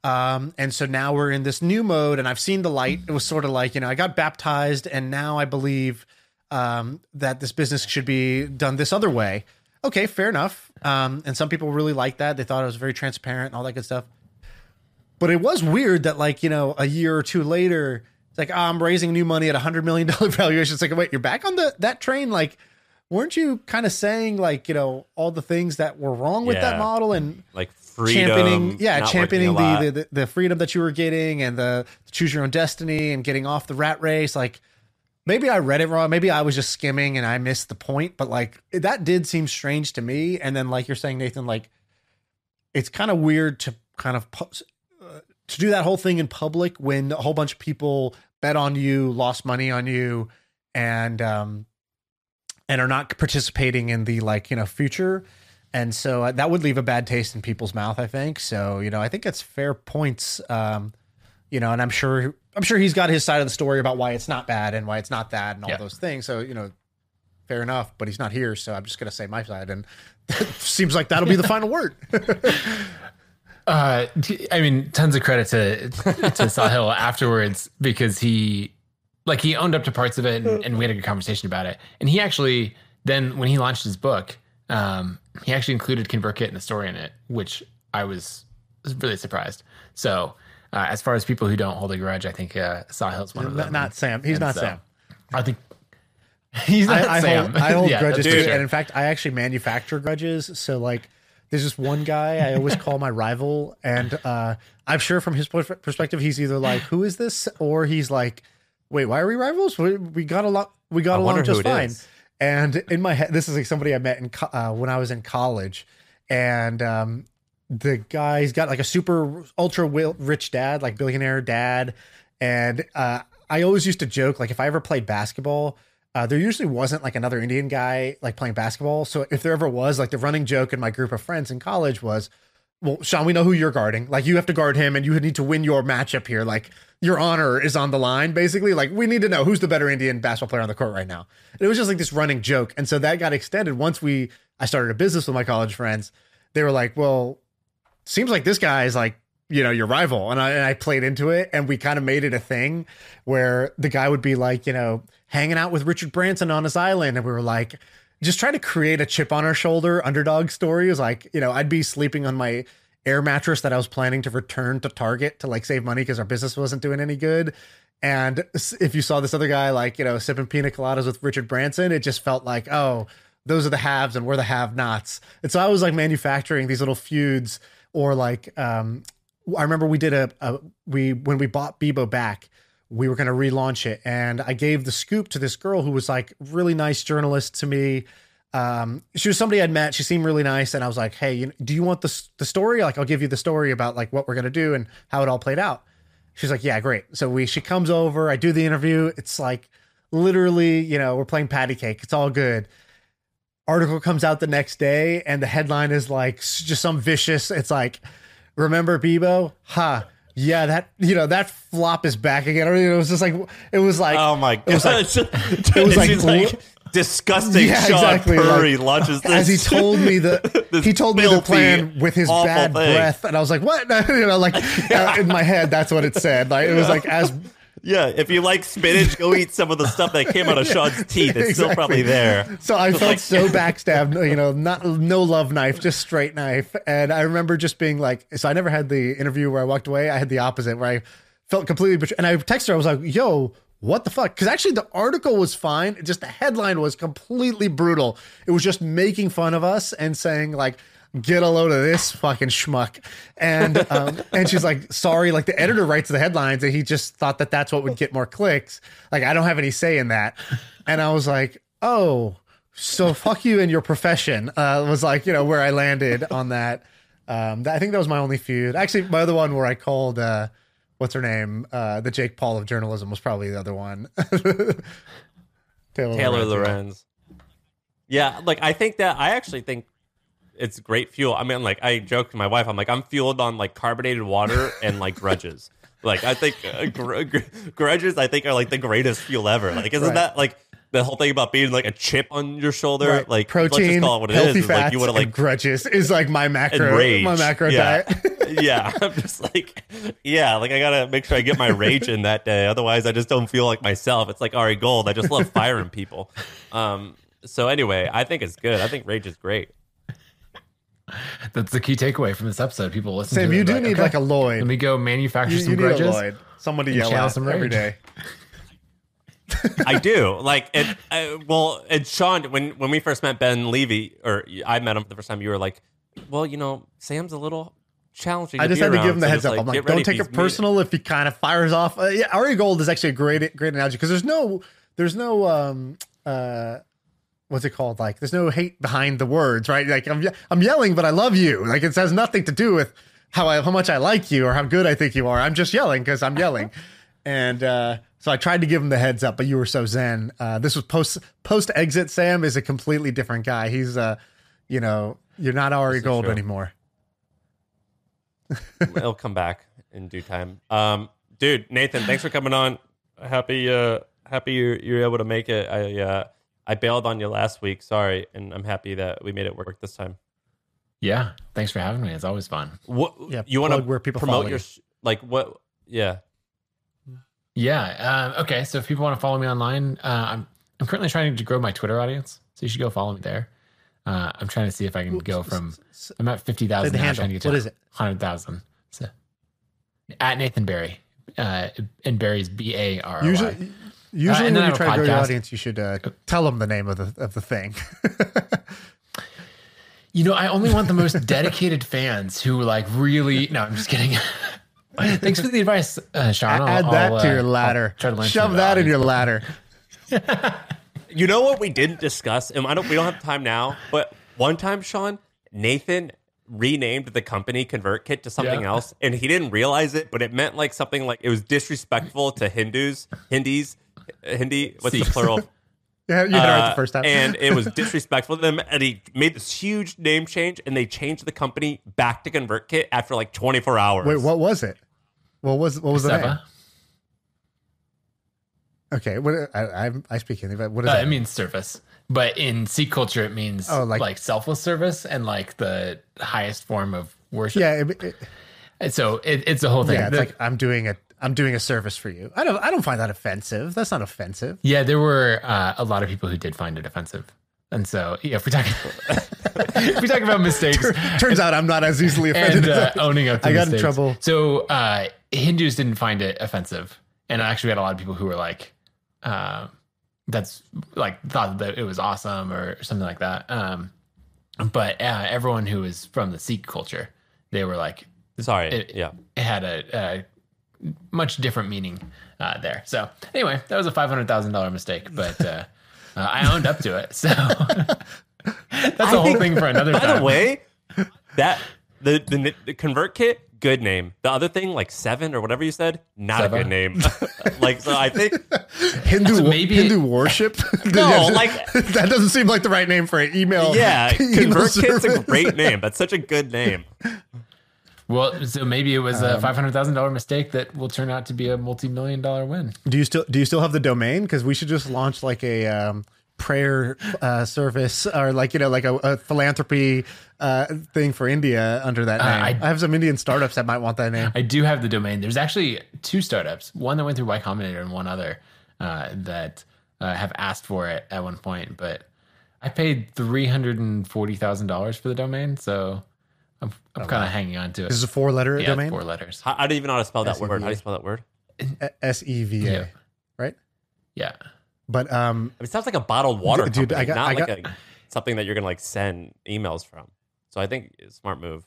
Speaker 4: Um, and so now we're in this new mode, and I've seen the light. It was sort of like, you know, I got baptized, and now I believe um, that this business should be done this other way. Okay, fair enough. Um, and some people really liked that. They thought it was very transparent and all that good stuff. But it was weird that like you know a year or two later, it's like oh, I'm raising new money at a hundred million dollar valuation. It's like wait, you're back on the that train. Like, weren't you kind of saying like you know all the things that were wrong with that model and
Speaker 2: Like freedom,
Speaker 4: championing yeah championing
Speaker 2: working a lot.
Speaker 4: the, the the freedom that you were getting and the choose your own destiny and getting off the rat race like maybe i read it wrong maybe i was just skimming and i missed the point but like that did seem strange to me and then like you're saying nathan like it's kind of weird to kind of to do that whole thing in public when a whole bunch of people bet on you lost money on you and um and are not participating in the like you know future. And so uh, that would leave a bad taste in people's mouth i think. So you know i think it's fair points um you know and i'm sure i'm sure he's got his side of the story about why it's not bad and why it's not that and all
Speaker 1: Yeah.
Speaker 4: those things. So you know fair enough but he's not here so i'm just going to say my side and seems like that'll be the final word
Speaker 1: Uh, I mean, tons of credit to to Sahil afterwards because he, like, he owned up to parts of it, and, and we had a good conversation about it. And he actually then, when he launched his book, um, he actually included ConvertKit and the story in it, which I was really surprised. So, uh, as far as people who don't hold a grudge, I think uh, Sahil's one of them.
Speaker 4: not sam he's
Speaker 1: And
Speaker 4: not
Speaker 1: so,
Speaker 4: sam
Speaker 1: I think he's not
Speaker 4: I, I
Speaker 1: Sam.
Speaker 4: hold, I hold
Speaker 1: Yeah,
Speaker 4: grudges too,
Speaker 1: for
Speaker 4: and in fact, I actually manufacture grudges. So like, there's this one guy I always call my rival, and uh, I'm sure from his perspective, he's either like, "Who is this?" or he's like, "Wait, why are we rivals? We, we got along, we got along just fine."
Speaker 2: is.
Speaker 4: And in my head, this is like somebody I met in co- uh, when I was in college, and um, the guy's got like a super ultra rich dad, like billionaire dad, and uh, I always used to joke like if I ever played basketball, uh, there usually wasn't like another Indian guy like playing basketball. So if there ever was, like the running joke in my group of friends in college was, "Well, Shaan, we know who you're guarding. Like you have to guard him, and you need to win your matchup here. Like your honor is on the line, basically. Like we need to know who's the better Indian basketball player on the court right now." And it was just like this running joke, and so that got extended once we I started a business with my college friends. They were like, "Well, seems like this guy is like you know your rival and I, and I played into it and we kind of made it a thing where the guy would be like you know hanging out with richard branson on his island and we were like just trying to create a chip on our shoulder underdog story. Is like you know i'd be sleeping on my air mattress that i was planning to return to target to like save money because our business wasn't doing any good. And if you saw this other guy like you know sipping pina coladas with richard branson it just felt like oh those are the haves and we're the have nots and so i was like manufacturing these little feuds or like um I remember we did a, a we when we bought Bebo back, we were going to relaunch it, and I gave the scoop to this girl who was like really nice journalist to me. Um, she was somebody I'd met. She seemed really nice, and I was like, "Hey, you, do you want the the story? Like, I'll give you the story about like what we're going to do and how it all played out." She's like, "Yeah, great." So we she comes over. I do the interview. It's like literally, you know, we're playing patty cake. It's all good article comes out the next day and the headline is like just some vicious it's like remember bebo ha yeah that you know that flop is back again you know, it was just like it was like
Speaker 2: Oh my god!
Speaker 4: it was like
Speaker 2: it
Speaker 4: was like-
Speaker 2: like disgusting.
Speaker 4: Yeah,
Speaker 2: Shaan
Speaker 4: exactly, like,
Speaker 2: launches this.
Speaker 4: as he told me the he told me the plan with his bad
Speaker 2: thing.
Speaker 4: breath and i was like what you know like uh, in my head that's what it said like it was like as
Speaker 2: Yeah, if you like spinach, go eat some of the stuff that came out of Shaan's teeth. It's still probably there.
Speaker 4: So I felt
Speaker 2: like-
Speaker 4: so backstabbed, you know, not no love knife, just straight knife. And I remember just being like, so I never had the interview where I walked away. I had the opposite where I felt completely betrayed. And I texted her, I was like, yo, what the fuck? Because actually the article was fine. Just the headline was completely brutal. It was just making fun of us and saying like, get a load of this fucking schmuck. And um, and she's like, sorry, like the editor writes the headlines and he just thought that that's what would get more clicks. Like I don't have any say in that. And I was like, oh, so fuck you and your profession. Uh, was like you know where I landed on that. Um, I think that was my only feud. Actually, my other one where I called uh, what's her name, uh, the Jake Paul of journalism was probably the other one. Taylor,
Speaker 2: Taylor
Speaker 4: Lorenz.
Speaker 2: Lorenz. Yeah, like I think that I actually think it's great fuel. I mean, like I joke to my wife, I'm like I'm fueled on like carbonated water and like grudges. Like I think uh, gr- gr- grudges, I think are like the greatest fuel ever. Like isn't
Speaker 4: Right.
Speaker 2: that like the whole thing about being like a chip on your shoulder?
Speaker 4: Right.
Speaker 2: Like
Speaker 4: protein,
Speaker 2: let's just call it what it
Speaker 4: healthy
Speaker 2: is. Is,
Speaker 4: fats,
Speaker 2: like you want to like
Speaker 4: grudges is like my macro, my macro
Speaker 2: yeah.
Speaker 4: diet.
Speaker 2: yeah, I'm just like, yeah, like I gotta make sure I get my rage in that day. Otherwise, I just don't feel like myself. It's like Ari Gold. I just love firing people. Um. So anyway, I think it's good. I think rage is great.
Speaker 1: That's the key takeaway from this episode. People listen
Speaker 4: Sam,
Speaker 1: to it.
Speaker 4: you do
Speaker 1: like,
Speaker 4: need
Speaker 1: okay,
Speaker 4: like a Lloyd.
Speaker 1: Let me go manufacture
Speaker 4: you,
Speaker 1: some
Speaker 4: you need
Speaker 1: grudges.
Speaker 4: a Lloyd. Someone to yell at
Speaker 1: some
Speaker 4: every
Speaker 1: rage.
Speaker 4: day.
Speaker 2: I do. Like, it, uh, well, and Shaan, when when we first met Ben Levy, or I met him the first time, you were like, "Well, you know, Sam's a little challenging."
Speaker 4: I just
Speaker 2: be
Speaker 4: had to give him the
Speaker 2: so
Speaker 4: heads
Speaker 2: just,
Speaker 4: up. I'm like, don't take it
Speaker 2: mean."
Speaker 4: personal if he kind of fires off. Uh, yeah, Ari Gold is actually a great, great analogy because there's no, there's no, um, uh, what's it called? Like, there's no hate behind the words, right? Like, I'm, I'm yelling, but I love you. Like, it has nothing to do with how I, how much I like you or how good I think you are. I'm just yelling because I'm yelling, and uh, so I tried to give him the heads up, but you were so zen. Uh, this was post post exit. Sam is a completely different guy. He's, uh, you know, you're not Ari
Speaker 2: This is
Speaker 4: Gold
Speaker 2: true.
Speaker 4: anymore.
Speaker 2: It'll come back in due time. Um, dude, Nathan, thanks for coming on. Happy, uh, happy you're, you're able to make it. I, uh, I bailed on you last week. Sorry, and I'm happy that we made it work this time.
Speaker 1: Yeah. Thanks for having me. It's always fun.
Speaker 2: What
Speaker 4: Yeah,
Speaker 2: you want to
Speaker 4: where people
Speaker 2: promote your
Speaker 4: you.
Speaker 2: like what? Yeah,
Speaker 1: Yeah. Um, okay. So if people want to follow me online, uh, I'm I'm currently trying to grow my Twitter audience, so you should go follow me there. Uh, I'm trying to see if I can go from I'm at fifty
Speaker 4: Say
Speaker 1: thousand
Speaker 4: the
Speaker 1: now,
Speaker 4: handle.
Speaker 1: trying to get to
Speaker 4: What is it?
Speaker 1: hundred thousand. So at Nathan Barry, uh, and Barry's B A R R Y.
Speaker 4: Usually, usually
Speaker 1: and
Speaker 4: when you
Speaker 1: have a
Speaker 4: try to grow your audience, you should uh, tell them the name of the of the thing.
Speaker 1: You know, I only want the most dedicated fans who like really. No, I'm just kidding. Thanks for the advice, uh, Shaan. I'll-
Speaker 4: Add that
Speaker 1: I'll,
Speaker 4: to
Speaker 1: uh,
Speaker 4: your ladder.
Speaker 1: try to learn
Speaker 4: Shove that in your ladder.
Speaker 2: You know what we didn't discuss, and I don't. We don't have time now. But one time, Shaan Nathan renamed the company ConvertKit to something
Speaker 1: Yeah.
Speaker 2: else, and he didn't realize it. But it meant like something like it was disrespectful to Hindus, Hindis, Hindi. What's the plural?
Speaker 4: Yeah, you did it right
Speaker 2: Uh,
Speaker 4: the first time.
Speaker 2: and it was disrespectful to them. And he made this huge name change, and they changed the company back to ConvertKit after like 24 hours.
Speaker 4: Wait, what was it? What was what was the name? Okay, what I I, I speak Hindi, but what is
Speaker 1: Uh,
Speaker 4: that?
Speaker 1: it means service, but in Sikh culture, it means
Speaker 4: Oh, like-
Speaker 1: like, selfless service and like the highest form of worship.
Speaker 4: yeah, it, it-
Speaker 1: so it, it's the whole thing.
Speaker 4: yeah. It's
Speaker 1: The-
Speaker 4: like I'm doing a I'm doing a service for you. I don't I don't find that offensive. That's not offensive.
Speaker 1: yeah, there were uh, a lot of people who did find it offensive, and so yeah, if we talk if we talk about mistakes
Speaker 4: Turns out I'm not as easily offended.
Speaker 1: and
Speaker 4: as
Speaker 1: uh,
Speaker 4: I-
Speaker 1: owning up to
Speaker 4: I got in trouble.
Speaker 1: So uh, Hindus didn't find it offensive, and I actually had a lot of people who were like, uh, "That's like thought that it was awesome" or something like that. Um, but uh, everyone who was from the Sikh culture, they were like,
Speaker 2: Sorry.
Speaker 1: It-
Speaker 2: yeah.
Speaker 1: it had a, a much different meaning uh, there. So anyway, that was a five hundred thousand dollar mistake, but uh, uh, I owned up to it. So that's a whole
Speaker 2: think-
Speaker 1: thing for another
Speaker 2: By
Speaker 1: time.
Speaker 2: the way, that the, the the convert kit, good name. The other thing, like seven or whatever you said, not
Speaker 1: Seva?
Speaker 2: a good name. like so, I think
Speaker 4: Hindu
Speaker 1: So maybe-
Speaker 4: Hindu worship.
Speaker 2: No, like-
Speaker 4: that doesn't seem like the right name for an email.
Speaker 2: yeah,
Speaker 4: email
Speaker 2: convert kit's a great name. That's such a good name.
Speaker 1: Well, so maybe it was
Speaker 4: Um,
Speaker 1: a five hundred thousand dollar mistake that will turn out to be a multi million dollar win.
Speaker 4: Do you still do you still have the domain? Because we should just launch like a um, prayer uh, service or like you know like a, a philanthropy uh, thing for India under that name. I,
Speaker 1: I-
Speaker 4: have some Indian startups that might want that name.
Speaker 1: I do have the domain. There's actually two startups, one that went through Y Combinator and one other uh, that uh, have asked for it at one point. But I paid three hundred and forty thousand dollars for the domain, so I'm, I'm kind of hanging on to it.
Speaker 4: This is a four letter
Speaker 1: yeah,
Speaker 4: domain.
Speaker 1: four letters.
Speaker 2: I, I don't even know how to spell that word. How do you spell that word?
Speaker 4: S E V A. Right.
Speaker 1: Yeah.
Speaker 4: But um,
Speaker 2: I mean, it sounds like a bottled water
Speaker 4: Dude,
Speaker 2: company,
Speaker 4: I got-
Speaker 2: not
Speaker 4: I
Speaker 2: like a, something that you're gonna like send emails from. So I think smart move.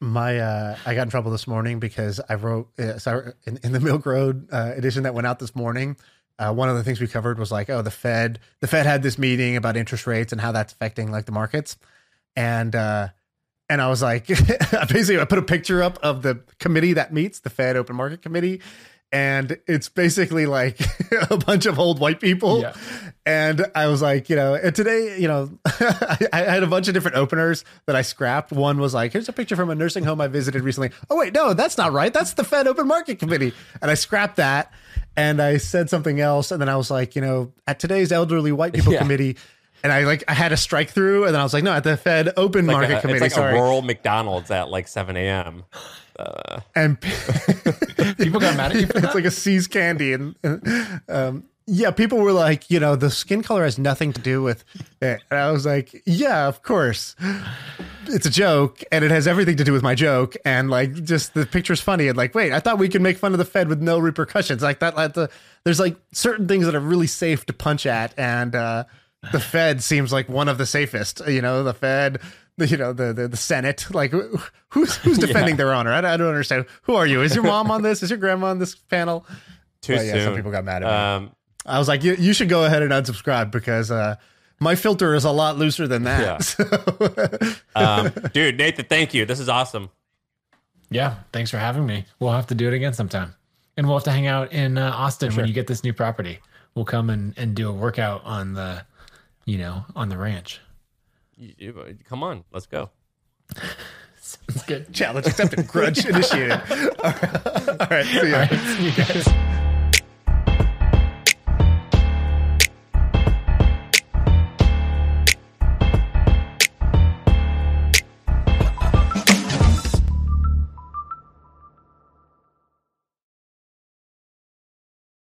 Speaker 4: my uh, I got in trouble this morning because I wrote uh, so in, in the Milk Road uh, edition that went out this morning. Uh, one of the things we covered was like, oh, the Fed, the Fed had this meeting about interest rates and how that's affecting like the markets, and uh, and I was like, basically, I put a picture up of the committee that meets, the Fed Open Market Committee, and it's basically like a bunch of old white people.
Speaker 1: Yeah.
Speaker 4: And I was like, you know, and today, you know, I, I had a bunch of different openers that I scrapped. One was like, here's a picture from a nursing home I visited recently. Oh, wait, no, that's not right. That's the Fed Open Market Committee. And I scrapped that and I said something else. And then I was like, you know, at today's elderly white people
Speaker 2: Yeah.
Speaker 4: committee, and I like, I had a strike through. And then I was like, no, at the Fed Open
Speaker 2: Like
Speaker 4: Market
Speaker 2: a,
Speaker 4: Committee.
Speaker 2: it's like
Speaker 4: sorry.
Speaker 2: a rural McDonald's at like 7 a.m. Uh,
Speaker 4: and
Speaker 1: People got mad at you for
Speaker 4: it's like a See's candy, and um, yeah, people were like, you know, the skin color has nothing to do with it. And I was like, yeah, of course. it's a joke and it has everything to do with my joke and like just the picture's funny and like wait i thought we could make fun of the fed with no repercussions like that like the, there's like certain things that are really safe to punch at and uh the fed seems like one of the safest you know the fed the, you know the, the the senate like who's who's defending their honor I, I don't understand who are you is your mom on this is your grandma on this panel
Speaker 2: Too
Speaker 4: But yeah,
Speaker 2: soon.
Speaker 4: some people got mad at me
Speaker 2: Um,
Speaker 4: i was like you, you should go ahead and unsubscribe because uh my filter is a lot looser than that
Speaker 2: Yeah.
Speaker 4: So-
Speaker 2: um, dude, Nathan, thank you. This is awesome.
Speaker 1: Yeah, thanks for having me. We'll have to do it again sometime, and we'll have to hang out in uh, Austin when you get this new property. We'll come and, and do a workout on the, you know, on the ranch.
Speaker 2: You- you- uh, come on, let's go.
Speaker 1: Sounds good.
Speaker 4: challenge accepted grudge initiated all right, all right see ya.
Speaker 1: All right, see you guys.